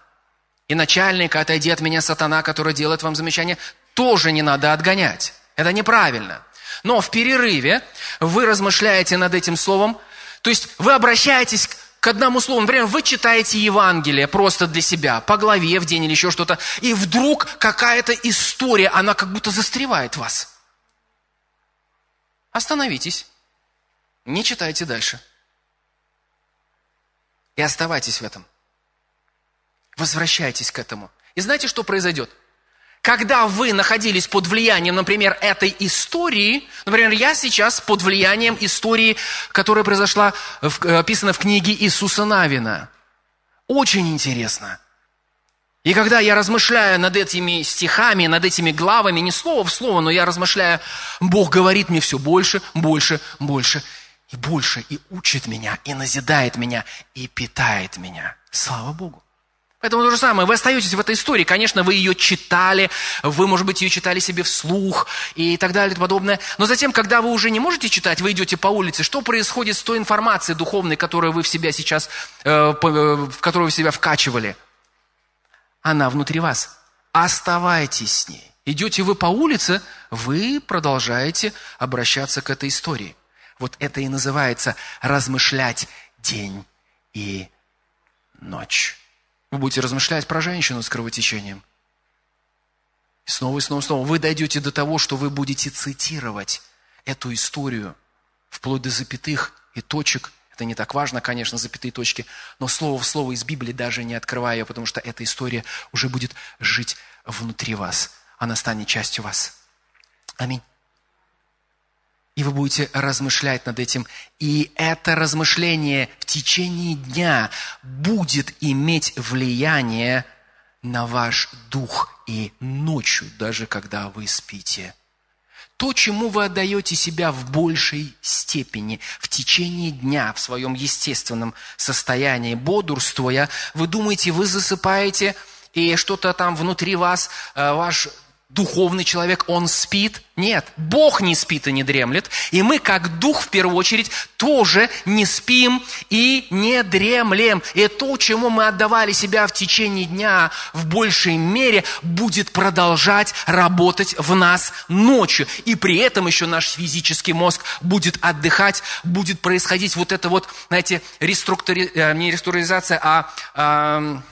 A: И начальник, отойди от меня, сатана, который делает вам замечание, тоже не надо отгонять. Это неправильно. Но в перерыве вы размышляете над этим словом, то есть вы обращаетесь к одному слову. Например, вы читаете Евангелие просто для себя, по главе в день или еще что-то, и вдруг какая-то история, она как будто застревает вас. Остановитесь, не читайте дальше. И оставайтесь в этом. Возвращайтесь к этому. И знаете, что произойдет? Когда вы находились под влиянием, например, этой истории, например, я сейчас под влиянием истории, которая произошла, описана в книге Иисуса Навина. Очень интересно. И когда я размышляю над этими стихами, над этими главами, не слово в слово, но я размышляю, Бог говорит мне все больше, больше, больше и больше, и учит меня, и назидает меня, и питает меня. Слава Богу. Поэтому то же самое, вы остаетесь в этой истории. Конечно, вы ее читали, вы, может быть, ее читали себе вслух и так далее и подобное. Но затем, когда вы уже не можете читать, вы идете по улице, что происходит с той информацией духовной, которую вы в себя сейчас, э, э, в которую вы себя вкачивали? Она внутри вас. Оставайтесь с ней. Идете вы по улице, вы продолжаете обращаться к этой истории. Вот это и называется размышлять день и ночь. Вы будете размышлять про женщину с кровотечением. И снова и снова и снова. Вы дойдете до того, что вы будете цитировать эту историю вплоть до запятых и точек. Это не так важно, конечно, запятые точки, но слово в слово из Библии даже не открывая ее, потому что эта история уже будет жить внутри вас. Она станет частью вас. Аминь. И вы будете размышлять над этим. И это размышление в течение дня будет иметь влияние на ваш дух и ночью, даже когда вы спите. То, чему вы отдаете себя в большей степени в течение дня, в своем естественном состоянии, бодрствуя, вы думаете, вы засыпаете, и что-то там внутри вас, э, ваш духовный человек, он спит. Нет, Бог не спит и не дремлет. И мы, как дух, в первую очередь, тоже не спим и не дремлем. И то, чему мы отдавали себя в течение дня, в большей мере, будет продолжать работать в нас ночью. И при этом еще наш физический мозг будет отдыхать, будет происходить вот это вот, знаете, реструктури... Э, не реструктуризация, а... а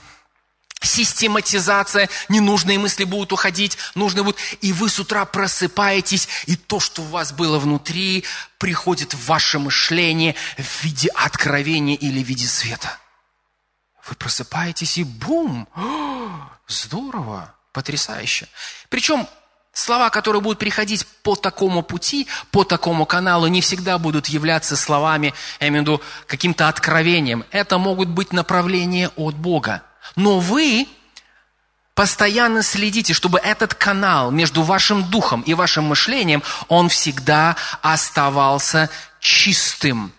A: систематизация, ненужные мысли будут уходить, нужные будут. И вы с утра просыпаетесь, и то, что у вас было внутри, приходит в ваше мышление в виде откровения или в виде света. Вы просыпаетесь и бум! Здорово! Потрясающе! Причем слова, которые будут приходить по такому пути, по такому каналу, не всегда будут являться словами, я имею в виду, каким-то откровением. Это могут быть направления от Бога. Но вы постоянно следите, чтобы этот канал между вашим духом и вашим мышлением, он всегда оставался чистым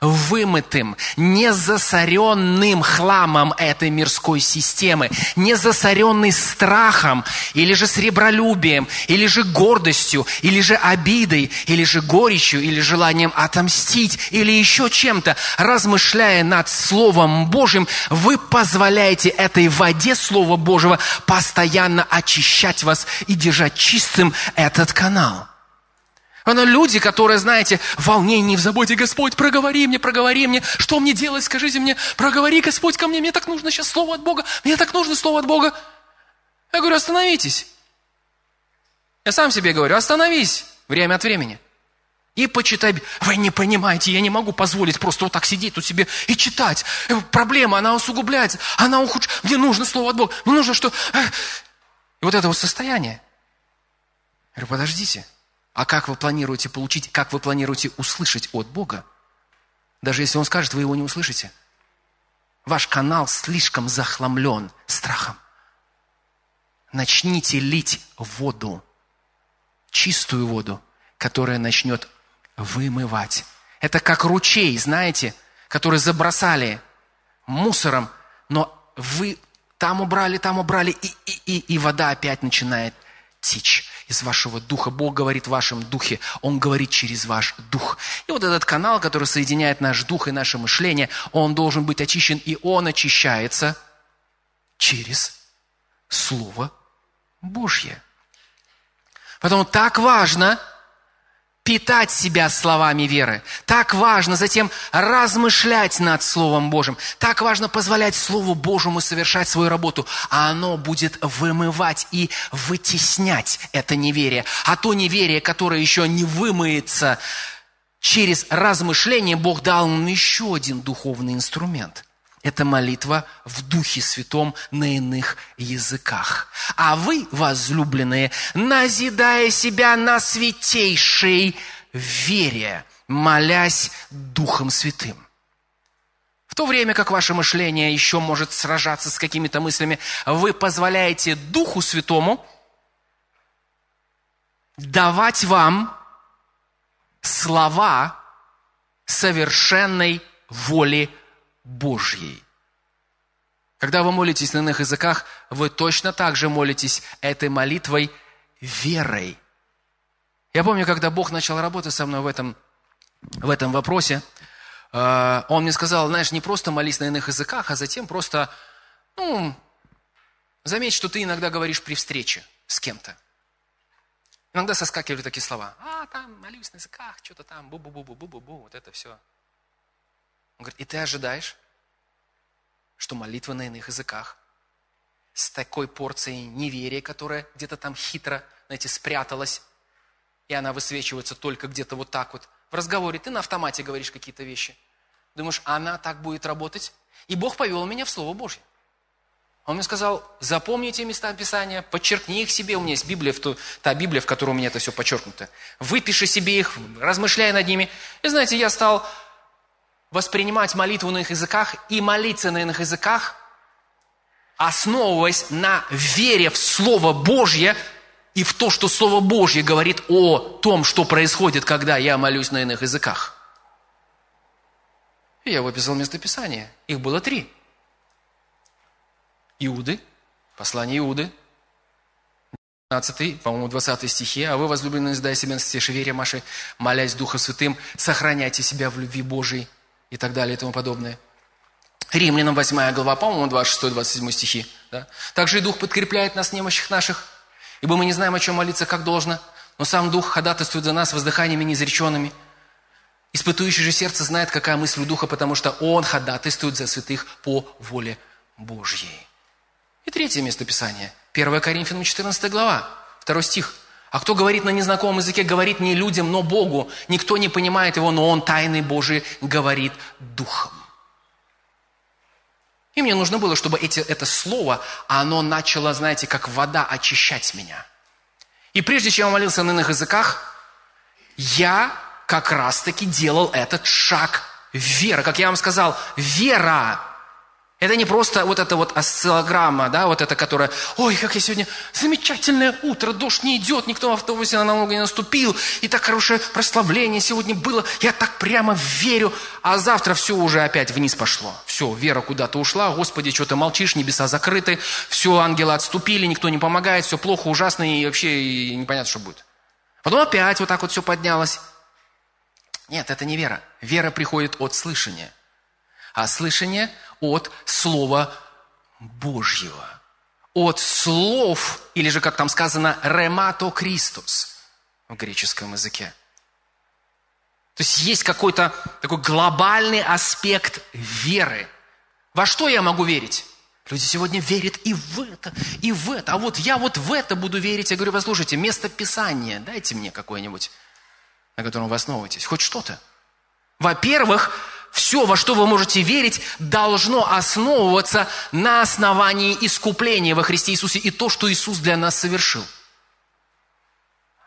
A: вымытым, не засоренным хламом этой мирской системы, не засоренный страхом, или же сребролюбием, или же гордостью, или же обидой, или же горечью, или желанием отомстить, или еще чем-то. Размышляя над Словом Божьим, вы позволяете этой воде Слова Божьего постоянно очищать вас и держать чистым этот канал. Она люди, которые, знаете, в волнении, в заботе, Господь, проговори мне, проговори мне, что мне делать, скажите мне, проговори, Господь, ко мне, мне так нужно сейчас слово от Бога, мне так нужно слово от Бога. Я говорю, остановитесь. Я сам себе говорю, остановись время от времени. И почитай. Вы не понимаете, я не могу позволить просто вот так сидеть тут себе и читать. Э, проблема, она усугубляется, она ухудшается. Мне нужно слово от Бога. Мне нужно, что... Э, и вот это вот состояние. Я говорю, подождите. А как вы планируете получить, как вы планируете услышать от Бога? Даже если Он скажет, вы его не услышите. Ваш канал слишком захламлен страхом. Начните лить воду, чистую воду, которая начнет вымывать. Это как ручей, знаете, который забросали мусором, но вы там убрали, там убрали, и, и, и, и вода опять начинает течь из вашего духа. Бог говорит в вашем духе, Он говорит через ваш дух. И вот этот канал, который соединяет наш дух и наше мышление, он должен быть очищен, и он очищается через Слово Божье. Поэтому так важно – питать себя словами веры. Так важно затем размышлять над Словом Божьим. Так важно позволять Слову Божьему совершать свою работу. А оно будет вымывать и вытеснять это неверие. А то неверие, которое еще не вымыется через размышление, Бог дал нам еще один духовный инструмент – это молитва в Духе Святом на иных языках. А вы, возлюбленные, назидая себя на святейшей вере, молясь Духом Святым. В то время как ваше мышление еще может сражаться с какими-то мыслями, вы позволяете Духу Святому давать вам слова совершенной воли Божьей. Когда вы молитесь на иных языках, вы точно так же молитесь этой молитвой верой. Я помню, когда Бог начал работать со мной в этом, в этом вопросе, э, Он мне сказал, знаешь, не просто молись на иных языках, а затем просто, ну, заметь, что ты иногда говоришь при встрече с кем-то. Иногда соскакивали такие слова. А, там, молюсь на языках, что-то там, бу-бу-бу-бу-бу-бу, вот это все. Он говорит, и ты ожидаешь, что молитва на иных языках с такой порцией неверия, которая где-то там хитро, знаете, спряталась, и она высвечивается только где-то вот так вот. В разговоре ты на автомате говоришь какие-то вещи. Думаешь, она так будет работать? И Бог повел меня в Слово Божье. Он мне сказал, запомни эти места Писания, подчеркни их себе. У меня есть Библия, в ту, та Библия, в которой у меня это все подчеркнуто. Выпиши себе их, размышляй над ними. И знаете, я стал воспринимать молитву на их языках и молиться на иных языках, основываясь на вере в Слово Божье и в то, что Слово Божье говорит о том, что происходит, когда я молюсь на иных языках. И я выписал местописание. Их было три. Иуды, послание Иуды, 15, по-моему, 20 стихе. «А вы, возлюбленные, сдай себя на все вере Маши, молясь Духом Святым, сохраняйте себя в любви Божией» и так далее и тому подобное. Римлянам 8 глава, по-моему, 26-27 стихи. Да? Также и Дух подкрепляет нас в немощах наших, ибо мы не знаем, о чем молиться, как должно, но сам Дух ходатайствует за нас воздыханиями неизреченными. Испытующий же сердце знает, какая мысль у Духа, потому что Он ходатайствует за святых по воле Божьей. И третье место Писания. 1 Коринфянам 14 глава, 2 стих. А кто говорит на незнакомом языке, говорит не людям, но Богу. Никто не понимает его, но он тайный Божий говорит духом. И мне нужно было, чтобы эти, это слово, оно начало, знаете, как вода очищать меня. И прежде чем я молился на иных языках, я как раз-таки делал этот шаг веры. Как я вам сказал, вера это не просто вот эта вот осциллограмма, да, вот эта, которая, ой, как я сегодня, замечательное утро, дождь не идет, никто в автобусе на ногу не наступил, и так хорошее прославление сегодня было, я так прямо верю, а завтра все уже опять вниз пошло. Все, вера куда-то ушла, Господи, что ты молчишь, небеса закрыты, все, ангелы отступили, никто не помогает, все плохо, ужасно, и вообще и непонятно, что будет. Потом опять вот так вот все поднялось. Нет, это не вера. Вера приходит от слышания а слышание от Слова Божьего. От слов, или же, как там сказано, «ремато Христос» в греческом языке. То есть есть какой-то такой глобальный аспект веры. Во что я могу верить? Люди сегодня верят и в это, и в это. А вот я вот в это буду верить. Я говорю, послушайте, место Писания дайте мне какое-нибудь, на котором вы основываетесь. Хоть что-то. Во-первых, все, во что вы можете верить, должно основываться на основании искупления во Христе Иисусе и то, что Иисус для нас совершил.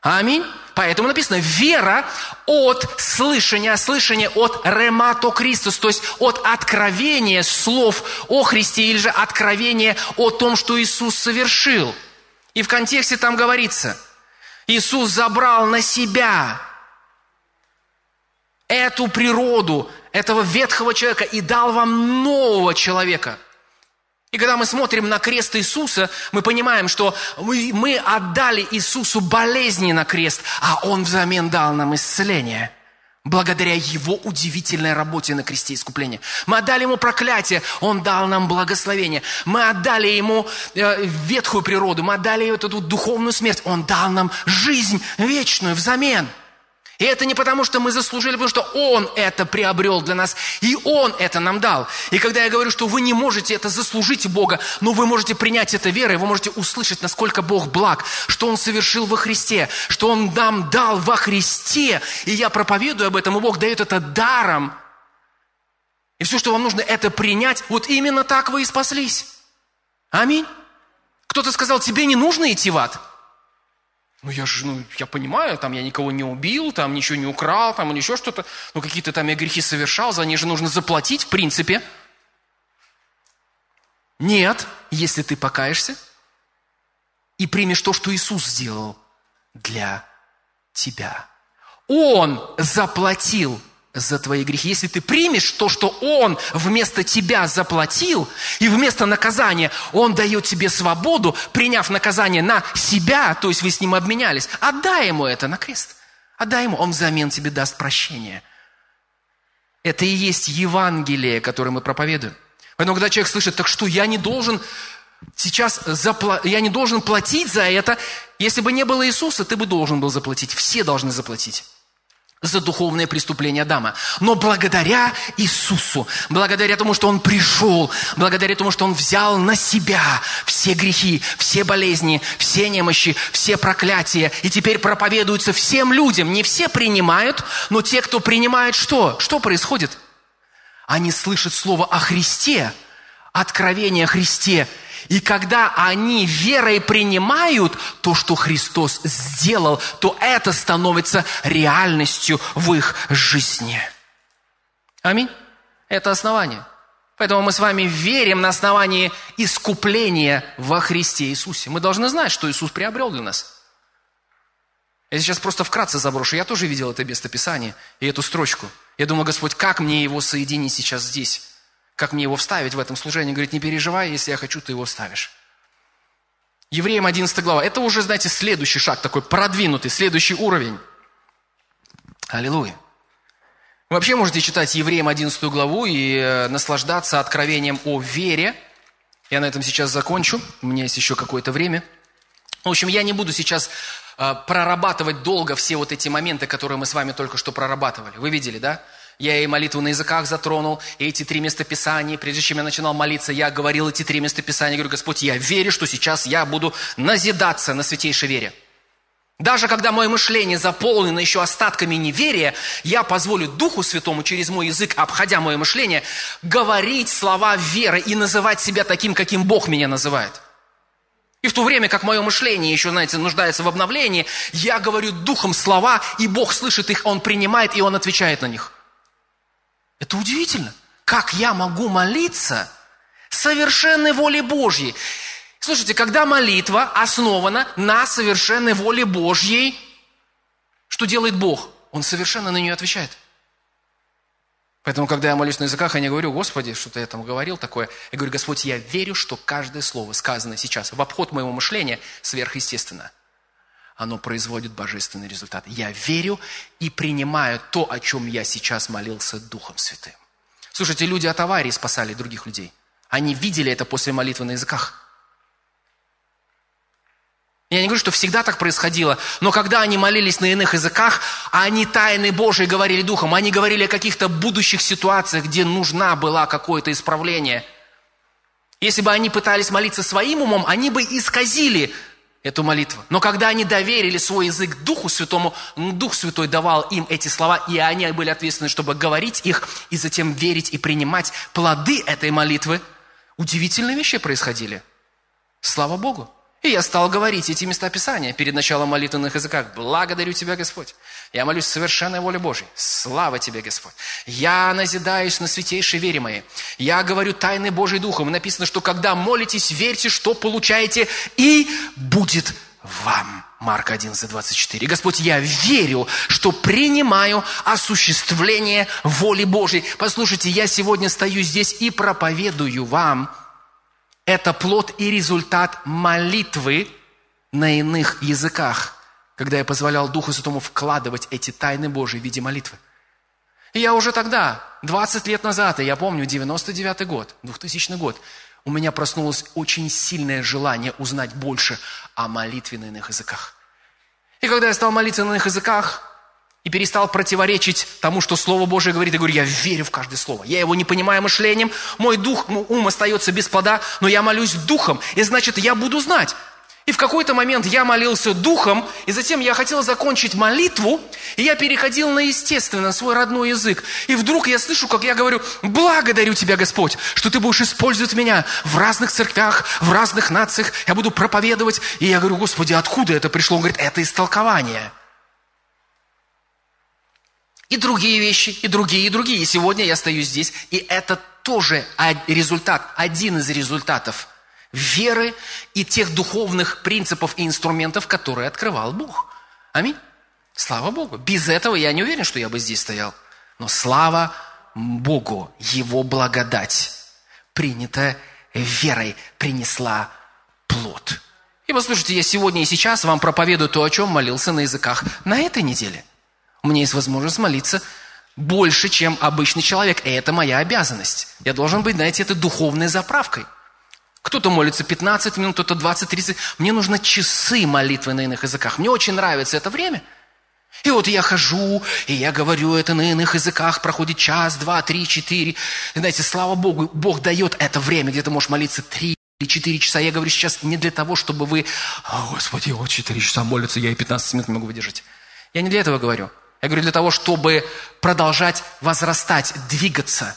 A: Аминь. Поэтому написано, вера от слышания, слышание от ремато Христос, то есть от откровения слов о Христе или же откровения о том, что Иисус совершил. И в контексте там говорится, Иисус забрал на себя эту природу, этого ветхого человека и дал вам нового человека. И когда мы смотрим на крест Иисуса, мы понимаем, что мы, отдали Иисусу болезни на крест, а Он взамен дал нам исцеление – благодаря Его удивительной работе на кресте искупления. Мы отдали Ему проклятие, Он дал нам благословение. Мы отдали Ему э, ветхую природу, мы отдали эту духовную смерть. Он дал нам жизнь вечную взамен – и это не потому, что мы заслужили, потому что Он это приобрел для нас, и Он это нам дал. И когда я говорю, что вы не можете это заслужить Бога, но вы можете принять это верой, вы можете услышать, насколько Бог благ, что Он совершил во Христе, что Он нам дал во Христе. И я проповедую об этом, и Бог дает это даром. И все, что вам нужно, это принять. Вот именно так вы и спаслись. Аминь. Кто-то сказал, тебе не нужно идти в ад. Ну, я же, ну, я понимаю, там я никого не убил, там ничего не украл, там или еще что-то. Ну, какие-то там я грехи совершал, за них же нужно заплатить, в принципе. Нет, если ты покаешься и примешь то, что Иисус сделал для тебя. Он заплатил за твои грехи. Если ты примешь то, что Он вместо тебя заплатил, и вместо наказания Он дает тебе свободу, приняв наказание на себя, то есть вы с Ним обменялись, отдай Ему это на крест. Отдай Ему, Он взамен тебе даст прощение. Это и есть Евангелие, которое мы проповедуем. Поэтому, когда человек слышит, так что я не должен сейчас запла... я не должен платить за это. Если бы не было Иисуса, ты бы должен был заплатить. Все должны заплатить за духовное преступление Адама. Но благодаря Иисусу, благодаря тому, что Он пришел, благодаря тому, что Он взял на себя все грехи, все болезни, все немощи, все проклятия, и теперь проповедуются всем людям. Не все принимают, но те, кто принимает, что? Что происходит? Они слышат слово о Христе, откровение о Христе, И когда они верой принимают то, что Христос сделал, то это становится реальностью в их жизни. Аминь. Это основание. Поэтому мы с вами верим на основании искупления во Христе Иисусе. Мы должны знать, что Иисус приобрел для нас. Я сейчас просто вкратце заброшу. Я тоже видел это местописание и эту строчку. Я думаю, Господь, как мне его соединить сейчас здесь? Как мне его вставить в этом служении? Говорит, не переживай, если я хочу, ты его вставишь. Евреям 11 глава. Это уже, знаете, следующий шаг, такой продвинутый, следующий уровень. Аллилуйя. Вы вообще можете читать Евреям 11 главу и э, наслаждаться откровением о вере. Я на этом сейчас закончу. У меня есть еще какое-то время. В общем, я не буду сейчас э, прорабатывать долго все вот эти моменты, которые мы с вами только что прорабатывали. Вы видели, да? Я и молитву на языках затронул, и эти три места Писания. Прежде чем я начинал молиться, я говорил эти три места Писания. Говорю, Господь, я верю, что сейчас я буду назидаться на святейшей вере. Даже когда мое мышление заполнено еще остатками неверия, я позволю Духу Святому через мой язык, обходя мое мышление, говорить слова веры и называть себя таким, каким Бог меня называет. И в то время, как мое мышление еще, знаете, нуждается в обновлении, я говорю Духом слова, и Бог слышит их, Он принимает, и Он отвечает на них. Это удивительно. Как я могу молиться совершенной воле Божьей? Слушайте, когда молитва основана на совершенной воле Божьей, что делает Бог? Он совершенно на нее отвечает. Поэтому, когда я молюсь на языках, я не говорю, Господи, что-то я там говорил такое. Я говорю, Господь, я верю, что каждое слово, сказанное сейчас в обход моего мышления, сверхъестественно. Оно производит божественный результат. Я верю и принимаю то, о чем я сейчас молился Духом Святым. Слушайте, люди от аварии спасали других людей. Они видели это после молитвы на языках. Я не говорю, что всегда так происходило, но когда они молились на иных языках, они тайны Божии говорили Духом, они говорили о каких-то будущих ситуациях, где нужна была какое-то исправление. Если бы они пытались молиться своим умом, они бы исказили эту молитву. Но когда они доверили свой язык Духу Святому, Дух Святой давал им эти слова, и они были ответственны, чтобы говорить их, и затем верить и принимать плоды этой молитвы, удивительные вещи происходили. Слава Богу! И я стал говорить эти места Писания перед началом молитвы на языках. Благодарю Тебя, Господь. Я молюсь совершенной воле Божьей. Слава Тебе, Господь. Я назидаюсь на святейшей вере моей. Я говорю тайны Божьей Духом. Написано, что когда молитесь, верьте, что получаете, и будет вам. Марк 11, 24. Господь, я верю, что принимаю осуществление воли Божьей. Послушайте, я сегодня стою здесь и проповедую вам – это плод и результат молитвы на иных языках, когда я позволял Духу Святому вкладывать эти тайны Божьи в виде молитвы. И я уже тогда, 20 лет назад, и я помню, 99 год, 2000 год, у меня проснулось очень сильное желание узнать больше о молитве на иных языках. И когда я стал молиться на иных языках, и перестал противоречить тому, что Слово Божие говорит. Я говорю, я верю в каждое слово. Я его не понимаю мышлением, мой дух, мой ум остается без плода, но я молюсь духом, и значит, я буду знать. И в какой-то момент я молился духом, и затем я хотел закончить молитву, и я переходил на естественно свой родной язык. И вдруг я слышу, как я говорю, благодарю Тебя, Господь, что Ты будешь использовать меня в разных церквях, в разных нациях. Я буду проповедовать. И я говорю, Господи, откуда это пришло? Он говорит, это истолкование и другие вещи, и другие, и другие. И сегодня я стою здесь, и это тоже результат, один из результатов веры и тех духовных принципов и инструментов, которые открывал Бог. Аминь. Слава Богу. Без этого я не уверен, что я бы здесь стоял. Но слава Богу, Его благодать, принятая верой, принесла плод. И послушайте, я сегодня и сейчас вам проповедую то, о чем молился на языках на этой неделе – у меня есть возможность молиться больше, чем обычный человек. И это моя обязанность. Я должен быть, знаете, этой духовной заправкой. Кто-то молится 15 минут, кто-то 20-30. Мне нужны часы молитвы на иных языках. Мне очень нравится это время. И вот я хожу, и я говорю это на иных языках, проходит час, два, три, четыре. И знаете, слава Богу, Бог дает это время, где ты можешь молиться три или четыре часа. Я говорю сейчас не для того, чтобы вы, О, Господи, вот четыре часа молятся, я и 15 минут могу выдержать. Я не для этого говорю. Я говорю, для того, чтобы продолжать возрастать, двигаться.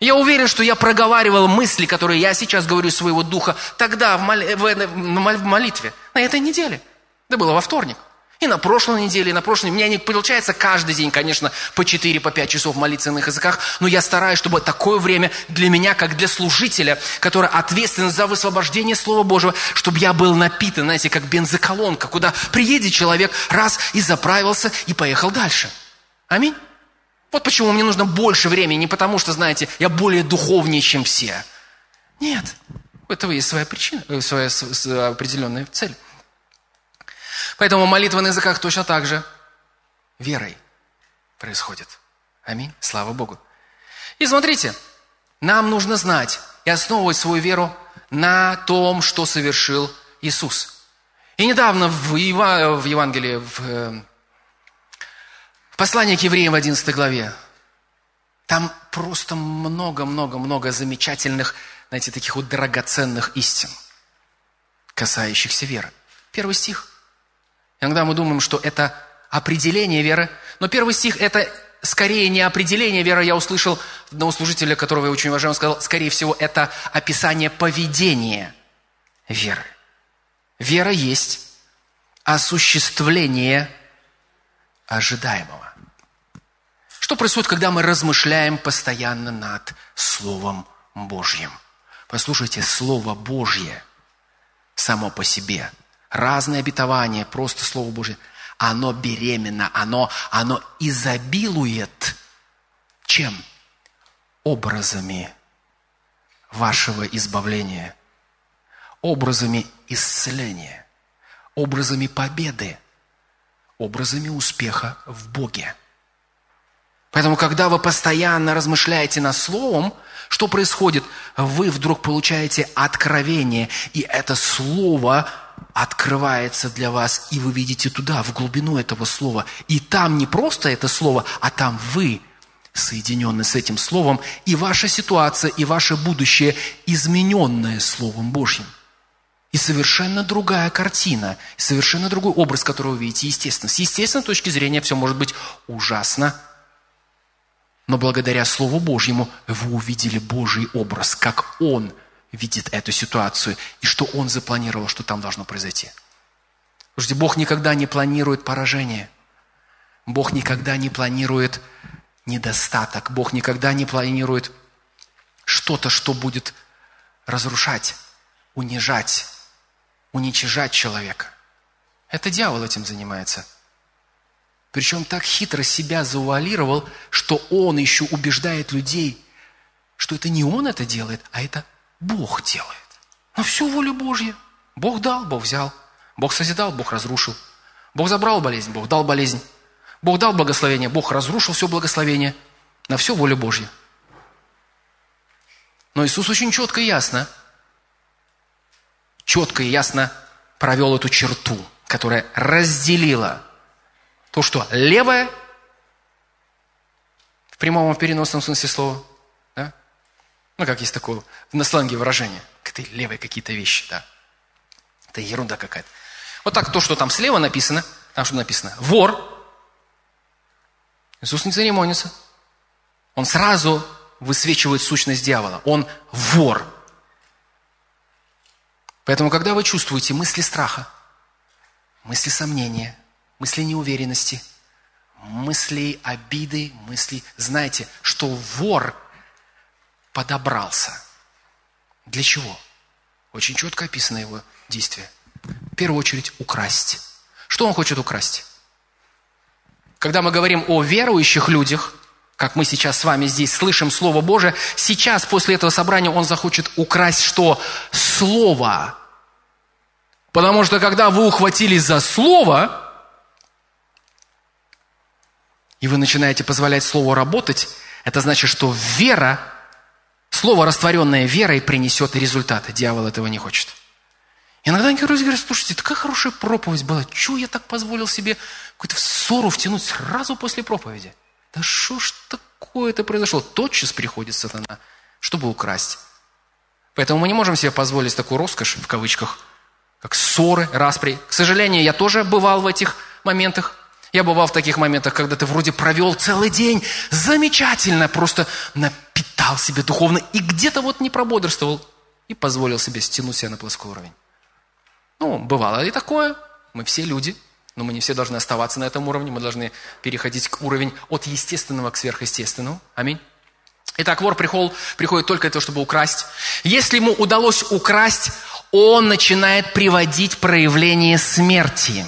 A: Я уверен, что я проговаривал мысли, которые я сейчас говорю своего духа, тогда в молитве, на этой неделе. Это было во вторник. И на прошлой неделе, и на прошлой. У меня не получается каждый день, конечно, по 4, по 5 часов молиться на языках, но я стараюсь, чтобы такое время для меня, как для служителя, который ответственен за высвобождение Слова Божьего, чтобы я был напитан, знаете, как бензоколонка, куда приедет человек, раз и заправился, и поехал дальше. Аминь. Вот почему мне нужно больше времени, не потому что, знаете, я более духовнее, чем все. Нет, у этого есть своя причина, э, своя определенная цель. Поэтому молитва на языках точно так же верой происходит. Аминь. Слава Богу. И смотрите, нам нужно знать и основывать свою веру на том, что совершил Иисус. И недавно в, Ев... в Евангелии, в... Э, в послании к евреям в 11 главе, там просто много-много-много замечательных, знаете, таких вот драгоценных истин, касающихся веры. Первый стих – Иногда мы думаем, что это определение веры. Но первый стих – это скорее не определение веры. Я услышал одного служителя, которого я очень уважаю, он сказал, скорее всего, это описание поведения веры. Вера есть осуществление ожидаемого. Что происходит, когда мы размышляем постоянно над Словом Божьим? Послушайте, Слово Божье само по себе – разные обетования, просто Слово Божье, оно беременно, оно, оно изобилует чем? Образами вашего избавления, образами исцеления, образами победы, образами успеха в Боге. Поэтому, когда вы постоянно размышляете над Словом, что происходит? Вы вдруг получаете откровение, и это Слово – открывается для вас, и вы видите туда, в глубину этого слова. И там не просто это слово, а там вы соединены с этим словом, и ваша ситуация, и ваше будущее измененное Словом Божьим. И совершенно другая картина, совершенно другой образ, который вы видите, естественно. С естественной точки зрения все может быть ужасно, но благодаря Слову Божьему вы увидели Божий образ, как Он – видит эту ситуацию и что он запланировал, что там должно произойти. Слушайте, Бог никогда не планирует поражение. Бог никогда не планирует недостаток. Бог никогда не планирует что-то, что будет разрушать, унижать, уничижать человека. Это дьявол этим занимается. Причем так хитро себя завуалировал, что он еще убеждает людей, что это не он это делает, а это Бог делает. Но все воля Божья. Бог дал, Бог взял. Бог созидал, Бог разрушил. Бог забрал болезнь, Бог дал болезнь. Бог дал благословение, Бог разрушил все благословение. На все воля Божья. Но Иисус очень четко и ясно, четко и ясно провел эту черту, которая разделила то, что левое, в прямом и переносном смысле слова, ну, как есть такое на сленге выражение. Это левые какие-то вещи, да. Это ерунда какая-то. Вот так то, что там слева написано, там что написано? Вор. Иисус не церемонится. Он сразу высвечивает сущность дьявола. Он вор. Поэтому, когда вы чувствуете мысли страха, мысли сомнения, мысли неуверенности, мысли обиды, мысли, знайте, что вор – подобрался. Для чего? Очень четко описано его действие. В первую очередь украсть. Что он хочет украсть? Когда мы говорим о верующих людях, как мы сейчас с вами здесь слышим Слово Божие, сейчас, после этого собрания, он захочет украсть что? Слово. Потому что, когда вы ухватились за Слово, и вы начинаете позволять Слову работать, это значит, что вера Слово, растворенное верой, принесет результаты. Дьявол этого не хочет. Иногда некоторые говорят, слушайте, такая хорошая проповедь была. Чего я так позволил себе какую-то ссору втянуть сразу после проповеди? Да что ж такое-то произошло? Тотчас приходит сатана, чтобы украсть. Поэтому мы не можем себе позволить такую роскошь, в кавычках, как ссоры, распри. К сожалению, я тоже бывал в этих моментах. Я бывал в таких моментах, когда ты вроде провел целый день замечательно, просто напитал себе духовно и где-то вот не прободрствовал и позволил себе стянуть себя на плоской уровень. Ну, бывало и такое. Мы все люди, но мы не все должны оставаться на этом уровне. Мы должны переходить к уровень от естественного к сверхъестественному. Аминь. Итак, вор прихол, приходит только для того, чтобы украсть. Если ему удалось украсть, он начинает приводить проявление смерти.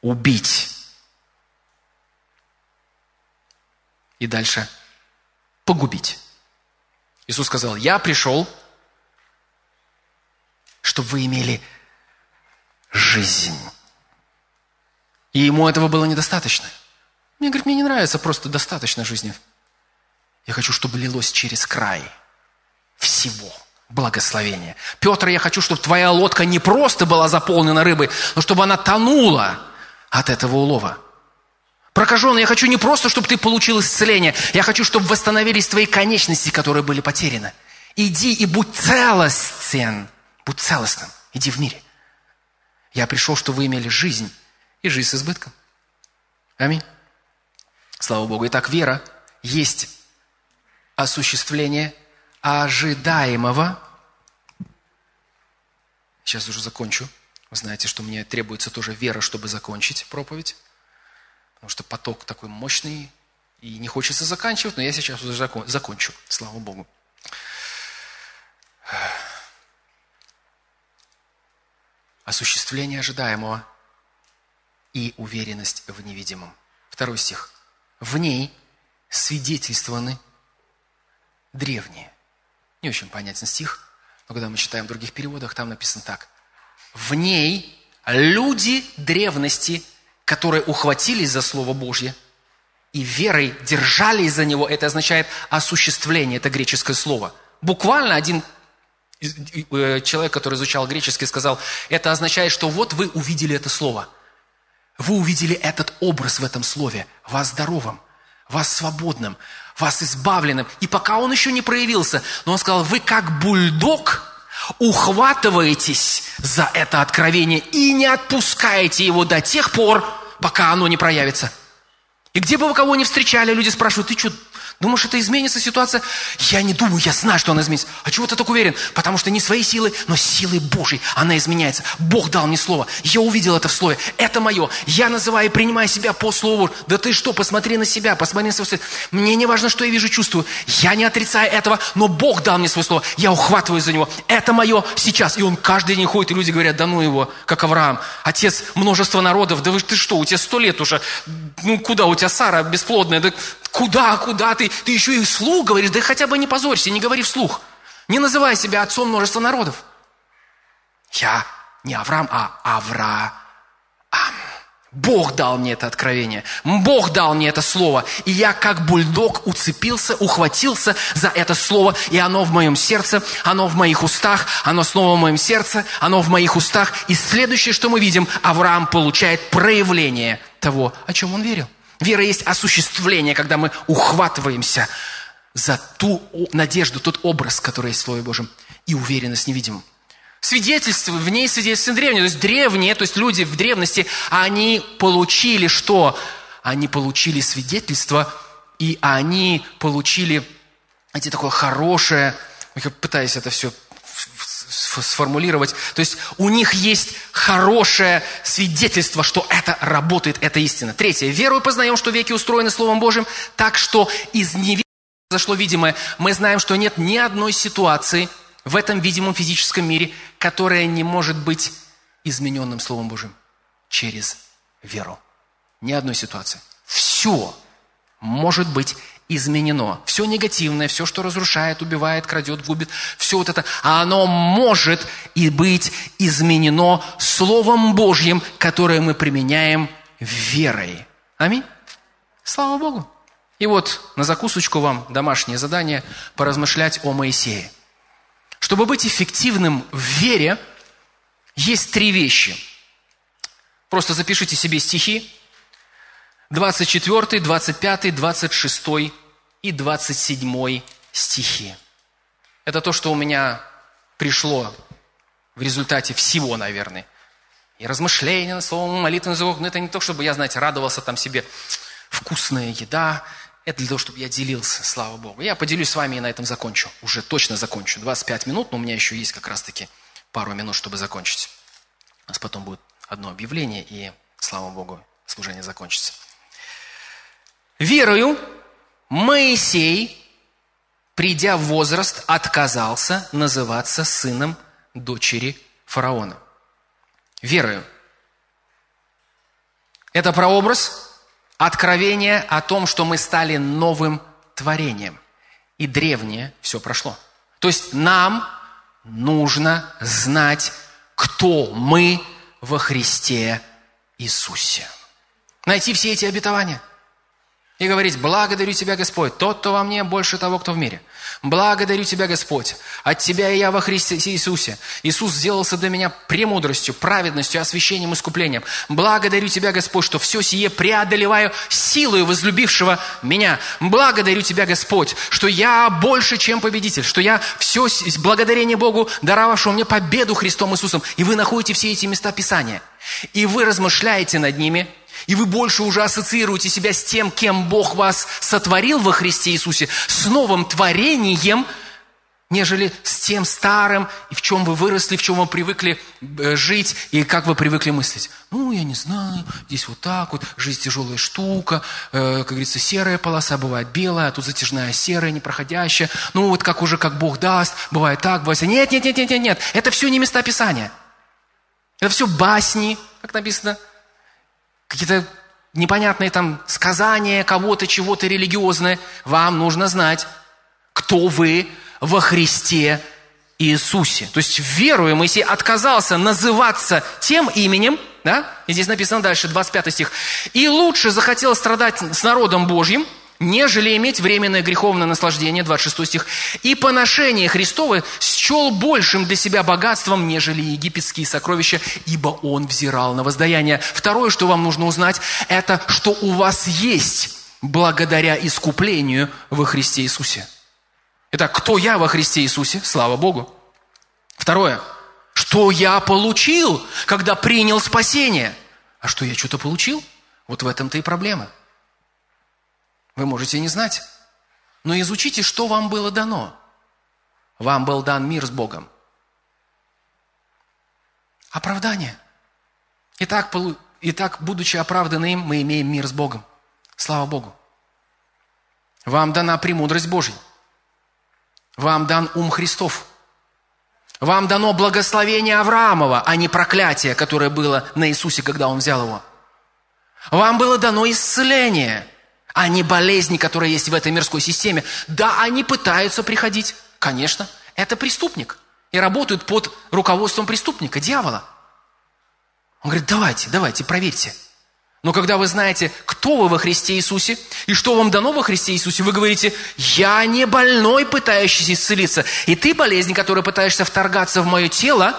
A: Убить. И дальше погубить. Иисус сказал, я пришел, чтобы вы имели жизнь. И ему этого было недостаточно. Мне говорит, мне не нравится просто достаточно жизни. Я хочу, чтобы лилось через край всего благословения. Петр, я хочу, чтобы твоя лодка не просто была заполнена рыбой, но чтобы она тонула от этого улова. Прокаженный, я хочу не просто, чтобы ты получил исцеление, я хочу, чтобы восстановились твои конечности, которые были потеряны. Иди и будь целостен, будь целостным, иди в мире. Я пришел, чтобы вы имели жизнь и жизнь с избытком. Аминь. Слава Богу. Итак, вера есть осуществление ожидаемого. Сейчас уже закончу. Вы знаете, что мне требуется тоже вера, чтобы закончить проповедь. Потому что поток такой мощный, и не хочется заканчивать, но я сейчас уже закончу. Слава Богу. Осуществление ожидаемого и уверенность в невидимом. Второй стих. В ней свидетельствованы древние. Не очень понятен стих, но когда мы читаем в других переводах, там написано так. В ней люди древности, которые ухватились за Слово Божье и верой держались за него, это означает осуществление, это греческое слово. Буквально один э, человек, который изучал греческий, сказал, это означает, что вот вы увидели это слово. Вы увидели этот образ в этом слове, вас здоровым, вас свободным, вас избавленным. И пока он еще не проявился, но он сказал, вы как бульдог ухватываетесь за это откровение и не отпускаете его до тех пор, пока оно не проявится. И где бы вы кого ни встречали, люди спрашивают, ты что, Думаешь, это изменится ситуация? Я не думаю, я знаю, что она изменится. А чего ты так уверен? Потому что не своей силой, но силой Божьей она изменяется. Бог дал мне слово. Я увидел это в слове. Это мое. Я называю и принимаю себя по слову. Да ты что, посмотри на себя, посмотри на свой свет. Мне не важно, что я вижу, чувствую. Я не отрицаю этого, но Бог дал мне свое слово. Я ухватываю за него. Это мое сейчас. И он каждый день ходит, и люди говорят, да ну его, как Авраам. Отец множества народов. Да вы, ты что, у тебя сто лет уже. Ну куда, у тебя Сара бесплодная. Да Куда, куда ты? Ты еще и вслух говоришь, да хотя бы не позорься, не говори вслух. Не называй себя отцом множества народов. Я не Авраам, а Авраам. Бог дал мне это откровение. Бог дал мне это слово. И я как бульдог уцепился, ухватился за это слово. И оно в моем сердце, оно в моих устах, оно снова в моем сердце, оно в моих устах. И следующее, что мы видим, Авраам получает проявление того, о чем он верил. Вера есть осуществление, когда мы ухватываемся за ту надежду, тот образ, который есть в Слове Божьем, и уверенность невидимым. Свидетельство, в ней свидетельство древние. То есть древние, то есть люди в древности, они получили что? Они получили свидетельство, и они получили, знаете, такое хорошее, я пытаюсь это все сформулировать. То есть у них есть хорошее свидетельство, что это работает, это истина. Третье. Верою познаем, что веки устроены Словом Божьим, так что из невидимого зашло видимое. Мы знаем, что нет ни одной ситуации в этом видимом физическом мире, которая не может быть измененным Словом Божьим через веру. Ни одной ситуации. Все может быть изменено. Все негативное, все, что разрушает, убивает, крадет, губит, все вот это, оно может и быть изменено Словом Божьим, которое мы применяем верой. Аминь. Слава Богу. И вот на закусочку вам домашнее задание поразмышлять о Моисее. Чтобы быть эффективным в вере, есть три вещи. Просто запишите себе стихи, 24, 25, 26 и 27 стихи. Это то, что у меня пришло в результате всего, наверное. И размышления на словом, молитвы на звук. Но это не то, чтобы я, знаете, радовался там себе. Вкусная еда. Это для того, чтобы я делился, слава Богу. Я поделюсь с вами и на этом закончу. Уже точно закончу. 25 минут, но у меня еще есть как раз-таки пару минут, чтобы закончить. У нас потом будет одно объявление, и, слава Богу, служение закончится. Верою Моисей, придя в возраст, отказался называться сыном дочери фараона. Верою. Это прообраз откровения о том, что мы стали новым творением. И древнее все прошло. То есть нам нужно знать, кто мы во Христе Иисусе. Найти все эти обетования – и говорить, благодарю Тебя, Господь, тот, кто во мне, больше того, кто в мире. Благодарю Тебя, Господь, от Тебя и я во Христе Иисусе. Иисус сделался для меня премудростью, праведностью, освящением, искуплением. Благодарю Тебя, Господь, что все сие преодолеваю силою возлюбившего меня. Благодарю Тебя, Господь, что я больше, чем победитель, что я все благодарение Богу, даровавшему мне победу Христом Иисусом. И вы находите все эти места Писания. И вы размышляете над ними, и вы больше уже ассоциируете себя с тем, кем Бог вас сотворил во Христе Иисусе, с новым творением, нежели с тем старым, и в чем вы выросли, в чем вы привыкли э, жить, и как вы привыкли мыслить. Ну, я не знаю, здесь вот так вот, жизнь тяжелая штука, э, как говорится, серая полоса, бывает белая, а тут затяжная серая, непроходящая. Ну, вот как уже, как Бог даст, бывает так, бывает... Нет, нет, нет, нет, нет, нет, это все не места Писания. Это все басни, как написано, какие-то непонятные там сказания кого-то, чего-то религиозное. Вам нужно знать, кто вы во Христе Иисусе. То есть веруя Моисей отказался называться тем именем, да? И здесь написано дальше, 25 стих. «И лучше захотел страдать с народом Божьим, нежели иметь временное греховное наслаждение, 26 стих, и поношение Христовы счел большим для себя богатством, нежели египетские сокровища, ибо он взирал на воздаяние. Второе, что вам нужно узнать, это что у вас есть благодаря искуплению во Христе Иисусе. Итак, кто я во Христе Иисусе? Слава Богу. Второе, что я получил, когда принял спасение? А что я что-то получил? Вот в этом-то и проблема – вы можете не знать. Но изучите, что вам было дано. Вам был дан мир с Богом. Оправдание. Итак, итак, будучи оправданным, мы имеем мир с Богом. Слава Богу. Вам дана премудрость Божья. Вам дан ум Христов. Вам дано благословение Авраамова, а не проклятие, которое было на Иисусе, когда Он взял его. Вам было дано исцеление – а не болезни, которые есть в этой мирской системе. Да, они пытаются приходить. Конечно, это преступник. И работают под руководством преступника, дьявола. Он говорит, давайте, давайте, проверьте. Но когда вы знаете, кто вы во Христе Иисусе и что вам дано во Христе Иисусе, вы говорите, я не больной, пытающийся исцелиться. И ты, болезнь, которая пытаешься вторгаться в мое тело,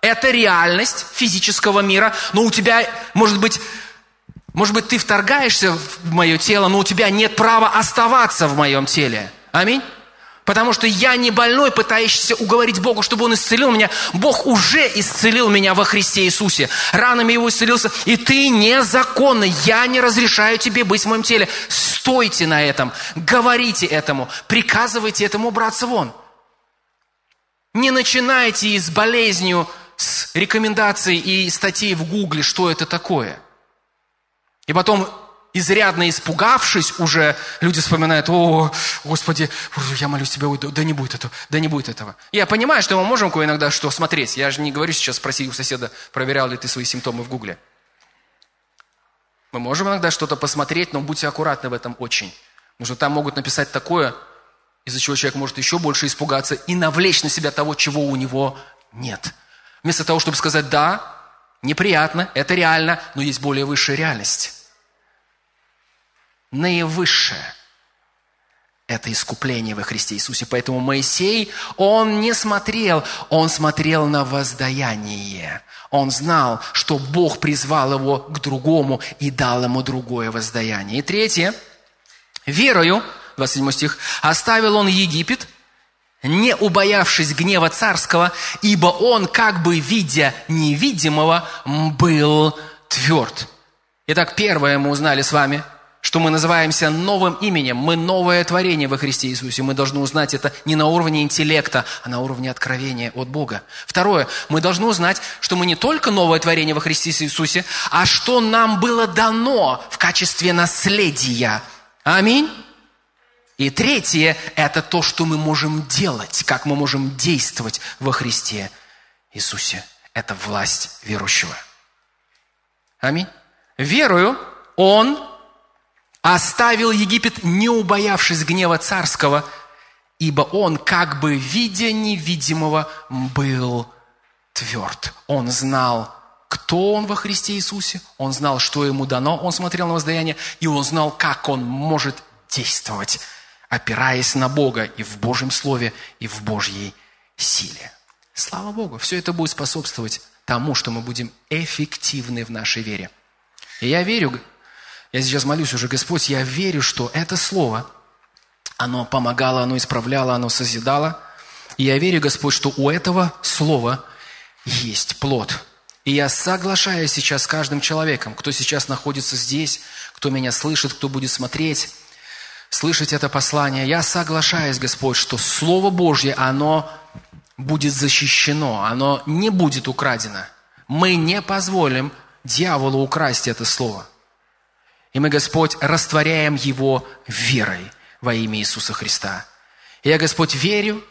A: это реальность физического мира, но у тебя, может быть, может быть, ты вторгаешься в мое тело, но у тебя нет права оставаться в моем теле. Аминь. Потому что я не больной, пытающийся уговорить Бога, чтобы Он исцелил меня. Бог уже исцелил меня во Христе Иисусе. Ранами Его исцелился. И ты незаконно. Я не разрешаю тебе быть в моем теле. Стойте на этом. Говорите этому. Приказывайте этому браться вон. Не начинайте с болезнью, с рекомендацией и статей в Гугле, что это такое – и потом, изрядно испугавшись уже, люди вспоминают, о, Господи, я молюсь Тебя, да не будет этого, да не будет этого. Я понимаю, что мы можем кое иногда что смотреть. Я же не говорю сейчас, спроси у соседа, проверял ли ты свои симптомы в Гугле. Мы можем иногда что-то посмотреть, но будьте аккуратны в этом очень. Потому что там могут написать такое, из-за чего человек может еще больше испугаться и навлечь на себя того, чего у него нет. Вместо того, чтобы сказать «да», Неприятно, это реально, но есть более высшая реальность. Наивысшее – это искупление во Христе Иисусе. Поэтому Моисей, он не смотрел, он смотрел на воздаяние. Он знал, что Бог призвал его к другому и дал ему другое воздаяние. И третье, верою, 27 стих, оставил он Египет – не убоявшись гнева царского, ибо он, как бы видя невидимого, был тверд. Итак, первое мы узнали с вами, что мы называемся новым именем, мы новое творение во Христе Иисусе. Мы должны узнать это не на уровне интеллекта, а на уровне откровения от Бога. Второе, мы должны узнать, что мы не только новое творение во Христе Иисусе, а что нам было дано в качестве наследия. Аминь. И третье – это то, что мы можем делать, как мы можем действовать во Христе Иисусе. Это власть верующего. Аминь. Верую, Он оставил Египет, не убоявшись гнева царского, ибо он, как бы видя невидимого, был тверд. Он знал, кто он во Христе Иисусе, он знал, что ему дано, он смотрел на воздаяние, и он знал, как он может действовать, опираясь на Бога и в Божьем Слове, и в Божьей силе. Слава Богу, все это будет способствовать тому, что мы будем эффективны в нашей вере. И я верю, я сейчас молюсь уже, Господь, я верю, что это слово, оно помогало, оно исправляло, оно созидало. И я верю, Господь, что у этого слова есть плод. И я соглашаюсь сейчас с каждым человеком, кто сейчас находится здесь, кто меня слышит, кто будет смотреть, слышать это послание. Я соглашаюсь, Господь, что Слово Божье, оно будет защищено, оно не будет украдено. Мы не позволим дьяволу украсть это Слово. И мы, Господь, растворяем его верой во имя Иисуса Христа. И я, Господь, верю,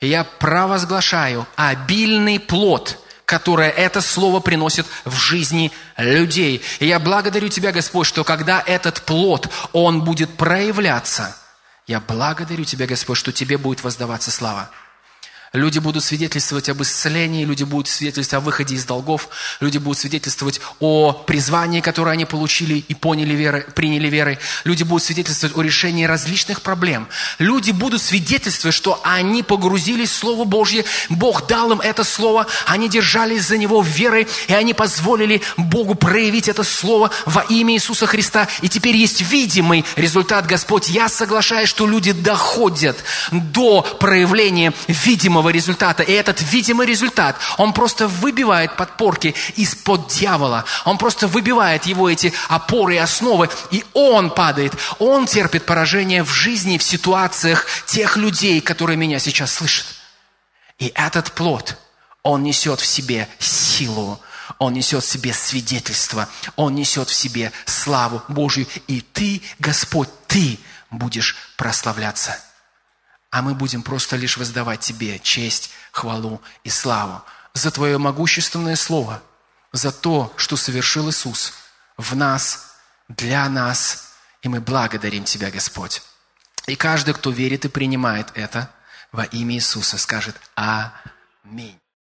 A: и я провозглашаю обильный плод, который это слово приносит в жизни людей. И я благодарю Тебя, Господь, что когда этот плод, он будет проявляться, я благодарю Тебя, Господь, что Тебе будет воздаваться слава. Люди будут свидетельствовать об исцелении, люди будут свидетельствовать о выходе из долгов, люди будут свидетельствовать о призвании, которое они получили и поняли верой, приняли верой. Люди будут свидетельствовать о решении различных проблем. Люди будут свидетельствовать, что они погрузились в Слово Божье, Бог дал им это Слово, они держались за Него верой, и они позволили Богу проявить это Слово во имя Иисуса Христа. И теперь есть видимый результат, Господь. Я соглашаюсь, что люди доходят до проявления видимого видимого результата. И этот видимый результат, он просто выбивает подпорки из-под дьявола. Он просто выбивает его эти опоры и основы, и он падает. Он терпит поражение в жизни, в ситуациях тех людей, которые меня сейчас слышат. И этот плод, он несет в себе силу, он несет в себе свидетельство, он несет в себе славу Божью. И ты, Господь, ты будешь прославляться а мы будем просто лишь воздавать Тебе честь, хвалу и славу за Твое могущественное Слово, за то, что совершил Иисус в нас, для нас, и мы благодарим Тебя, Господь. И каждый, кто верит и принимает это, во имя Иисуса скажет Аминь.